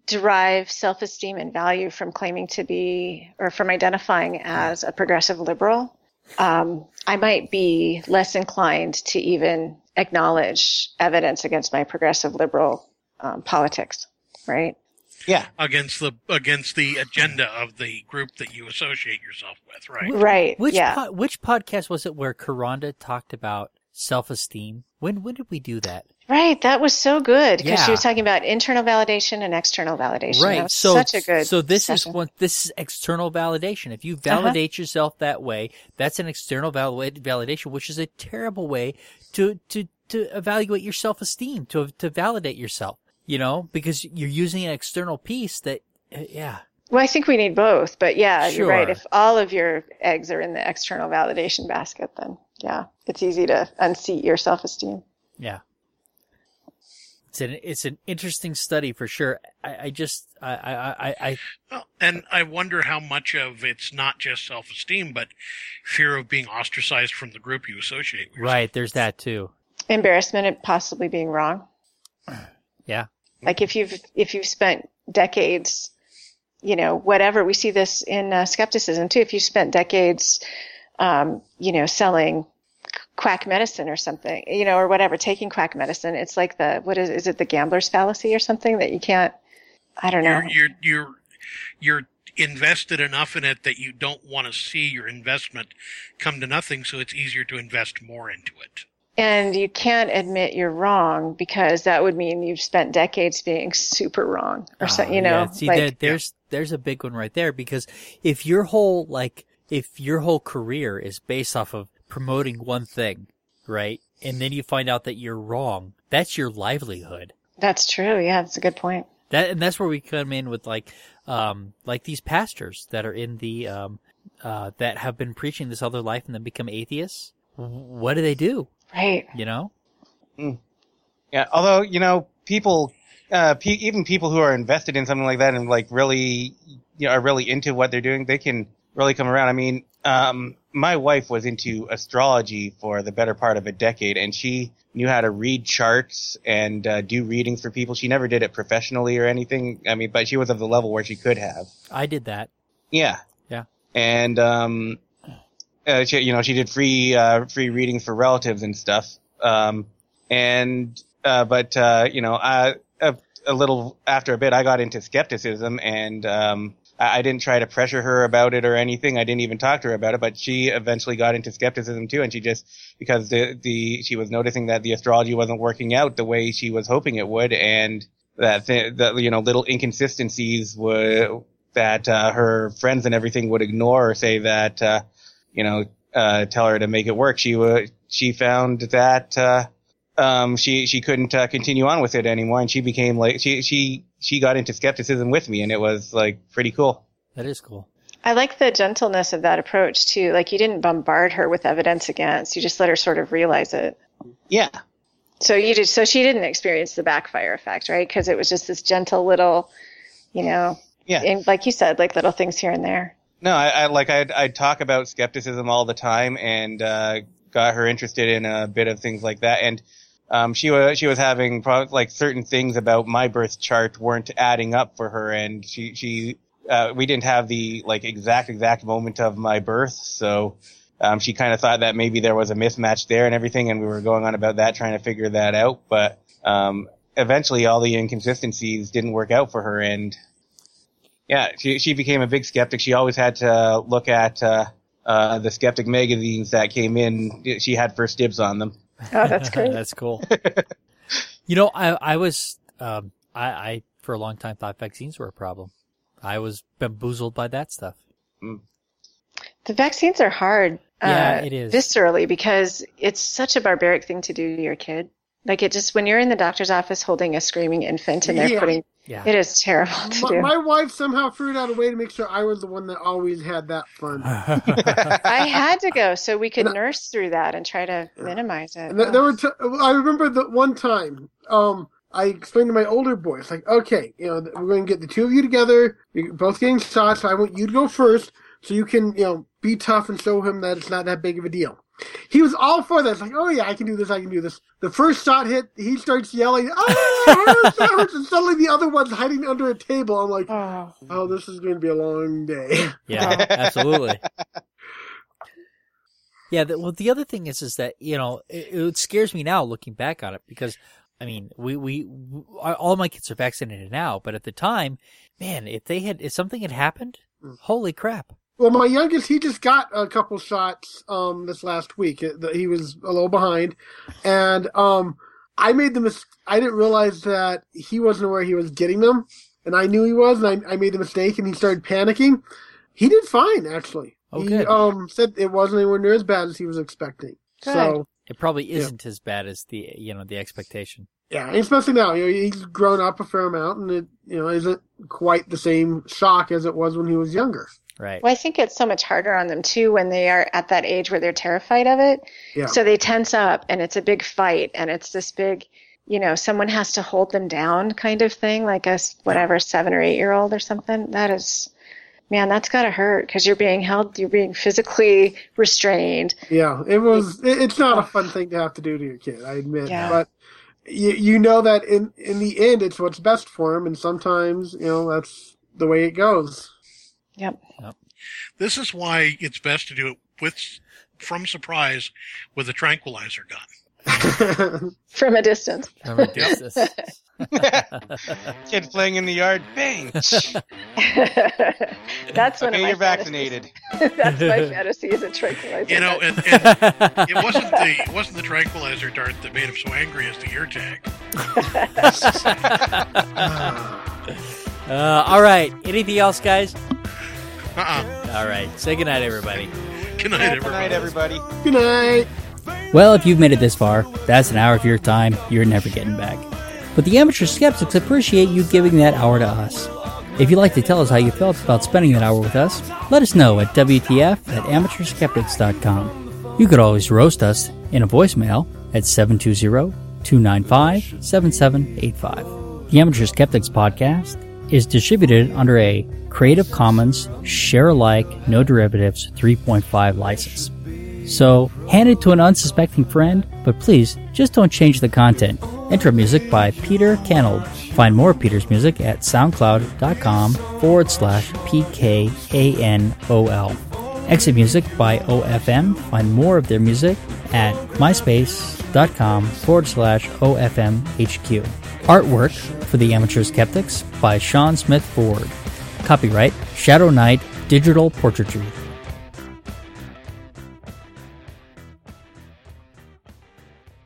derive self esteem and value from claiming to be or from identifying as a progressive liberal, um, I might be less inclined to even acknowledge evidence against my progressive liberal um, politics, right? Yeah. against the against the agenda of the group that you associate yourself with, right? Right. Which yeah. po- which podcast was it where Karanda talked about self esteem? When when did we do that? Right. That was so good because Yeah. she was talking about internal validation and external validation. That Right. was So such a good. so this session. is one this is external validation. If you Uh-huh. validate yourself that way, that's an external val- validation, which is a terrible way to to to evaluate your self esteem to to validate yourself. You know, because you're using an external piece that uh, yeah. Well, I think we need both, but yeah, you're right. If all of your eggs are in the external validation basket, then yeah, it's easy to unseat your self-esteem. Yeah. It's an it's an interesting study for sure. I, I just I, I, I, I Well, and I wonder how much of it's not just self-esteem, but fear of being ostracized from the group you associate with. right, there's that too. Embarrassment at possibly being wrong. (clears throat) Yeah. Like if you've if you've spent decades, you know, whatever we see this in uh, skepticism too. If you spent decades, um, you know, selling quack medicine or something, you know, or whatever, taking quack medicine, it's like the what is is it the gambler's fallacy or something that you can't. I don't know. You're you're you're you're invested enough in it that you don't want to see your investment come to nothing, so it's easier to invest more into it. And you can't admit you're wrong because that would mean you've spent decades being super wrong or so, Ah, you know, yeah. See, like, there, there's there's a big one right there because if your whole like if your whole career is based off of promoting one thing, right? And then you find out that you're wrong. That's your livelihood. That's true. Yeah, that's a good point. That and that's where we come in with like um like these pastors that are in the um uh that have been preaching this other life and then become atheists. What do they do? Right. You know? Yeah, although you know, people, uh, pe- even people who are invested in something like that and like really, you know, are really into what they're doing, they can really come around. I mean, um, my wife was into astrology for the better part of a decade, and she knew how to read charts and uh, do readings for people. She never did it professionally or anything. I mean, but she was of the level where she could have. I did that. Yeah. Yeah. And um, uh, she, you know, she did free uh, free readings for relatives and stuff. Um, and uh, but uh, you know, I, a, a little after a bit, I got into skepticism, and um, I, I didn't try to pressure her about it or anything. I didn't even talk to her about it, but she eventually got into skepticism too, and she just because the the she was noticing that the astrology wasn't working out the way she was hoping it would, and that th- that you know little inconsistencies that uh, her friends and everything would ignore or say that uh, you know uh, tell her to make it work. She would she found that uh, um, she she couldn't uh, continue on with it anymore, and she became like she she she got into skepticism with me, and it was like pretty cool. That is cool. I like the gentleness of that approach too. Like you didn't bombard her with evidence against. You just let her sort of realize it. Yeah, So you did. So she didn't experience the backfire effect, right? Because it was just this gentle little, you know, yeah. and like you said, like little things here and there. No, I, I like I'd, I'd talk about skepticism all the time, and uh, got her interested in a bit of things like that. And um, she was she was having pro- like certain things about my birth chart weren't adding up for her, and she she uh, we didn't have the like exact exact moment of my birth, so um, she kind of thought that maybe there was a mismatch there and everything, and we were going on about that, trying to figure that out. But um, eventually, all the inconsistencies didn't work out for her, and yeah, she she became a big skeptic. She always had to look at uh, uh, the skeptic magazines that came in. She had first dibs on them. (laughs) Oh, that's great. That's cool. (laughs) you know, I I was um I I for a long time thought vaccines were a problem. I was bamboozled by that stuff. The vaccines are hard. Yeah, uh, it is. viscerally because it's such a barbaric thing to do to your kid. Like it just when you're in the doctor's office holding a screaming infant and they're Yeah. putting Yeah. it is terrible to My, do. my wife somehow figured out a way to make sure I was the one that always had that fun. (laughs) I had to go so we could nurse through that and try to minimize it. And there, there were t- I remember the one time um, I explained to my older boys, like, okay, you know, we're going to get the two of you together. You're both getting shots. So I want you to go first so you can, you know, be tough and show him that it's not that big of a deal. He was all for this. Like, oh yeah, I can do this, I can do this. The first shot hit, he starts yelling, oh, it hurts, it hurts," and suddenly the other one's hiding under a table. I'm like, Oh, oh, this is going to be a long day. Yeah, (laughs) absolutely. Yeah, the, well, the other thing is, is that you know, it, it scares me now looking back on it because, I mean, we we w- all my kids are vaccinated now, but at the time, man, if they had if something had happened, mm. holy crap! Well, my youngest, he just got a couple shots um this last week. It- the- He was a little behind, and um I made the mis- I didn't realize that he wasn't aware he was getting them, and I knew he was, and I, I made the mistake, and he started panicking. He did fine, actually. Oh, he good. um said it wasn't anywhere near as bad as he was expecting. So It probably isn't as bad as the you know the expectation. yeah, and especially now, you know, he's grown up a fair amount, and it you know isn't quite the same shock as it was when he was younger. Right. Well, I think it's so much harder on them too when they are at that age where they're terrified of it. Yeah. So they tense up and it's a big fight and it's this big, you know, someone has to hold them down kind of thing, like a whatever seven or eight year old or something. That is, man, that's got to hurt because you're being held, you're being physically restrained. Yeah, it was. It's not a fun thing to have to do to your kid. I admit, Yeah. but you you know that in in the end, it's what's best for him, and sometimes you know that's the way it goes. Yep. This is why it's best to do it with from surprise with a tranquilizer gun. (laughs) From a distance. Remember this- (laughs) Kid playing in the yard, bang! (laughs) that's when okay, you're vaccinated. that's my fantasy is a tranquilizer. You know, and, and it wasn't the it wasn't the tranquilizer dart that made him so angry as the ear tag. uh, all right. Anything else, guys? Uh-uh. All right. Say goodnight, everybody. Good night, everybody. Good everybody. night, everybody. Good night. Well, if you've made it this far, that's an hour of your time you're never getting back. But the amateur skeptics appreciate you giving that hour to us. If you'd like to tell us how you felt about spending that hour with us, let us know at WTF at amateurskeptics.com. You could always roast us in a voicemail at 720-295-7785. The Amateur Skeptics podcast is distributed under a Creative Commons Share Alike No Derivatives 3.5 license. So, hand it to an unsuspecting friend, but please just don't change the content. Intro music by Peter Canold. Find more of Peter's music at soundcloud.com forward slash PKANOL. Exit music by OFM. Find more of their music at myspace.com forward slash OFMHQ. Artwork for the Amateur Skeptics by Sean Smith Ford. Copyright Shadow Knight Digital Portraiture.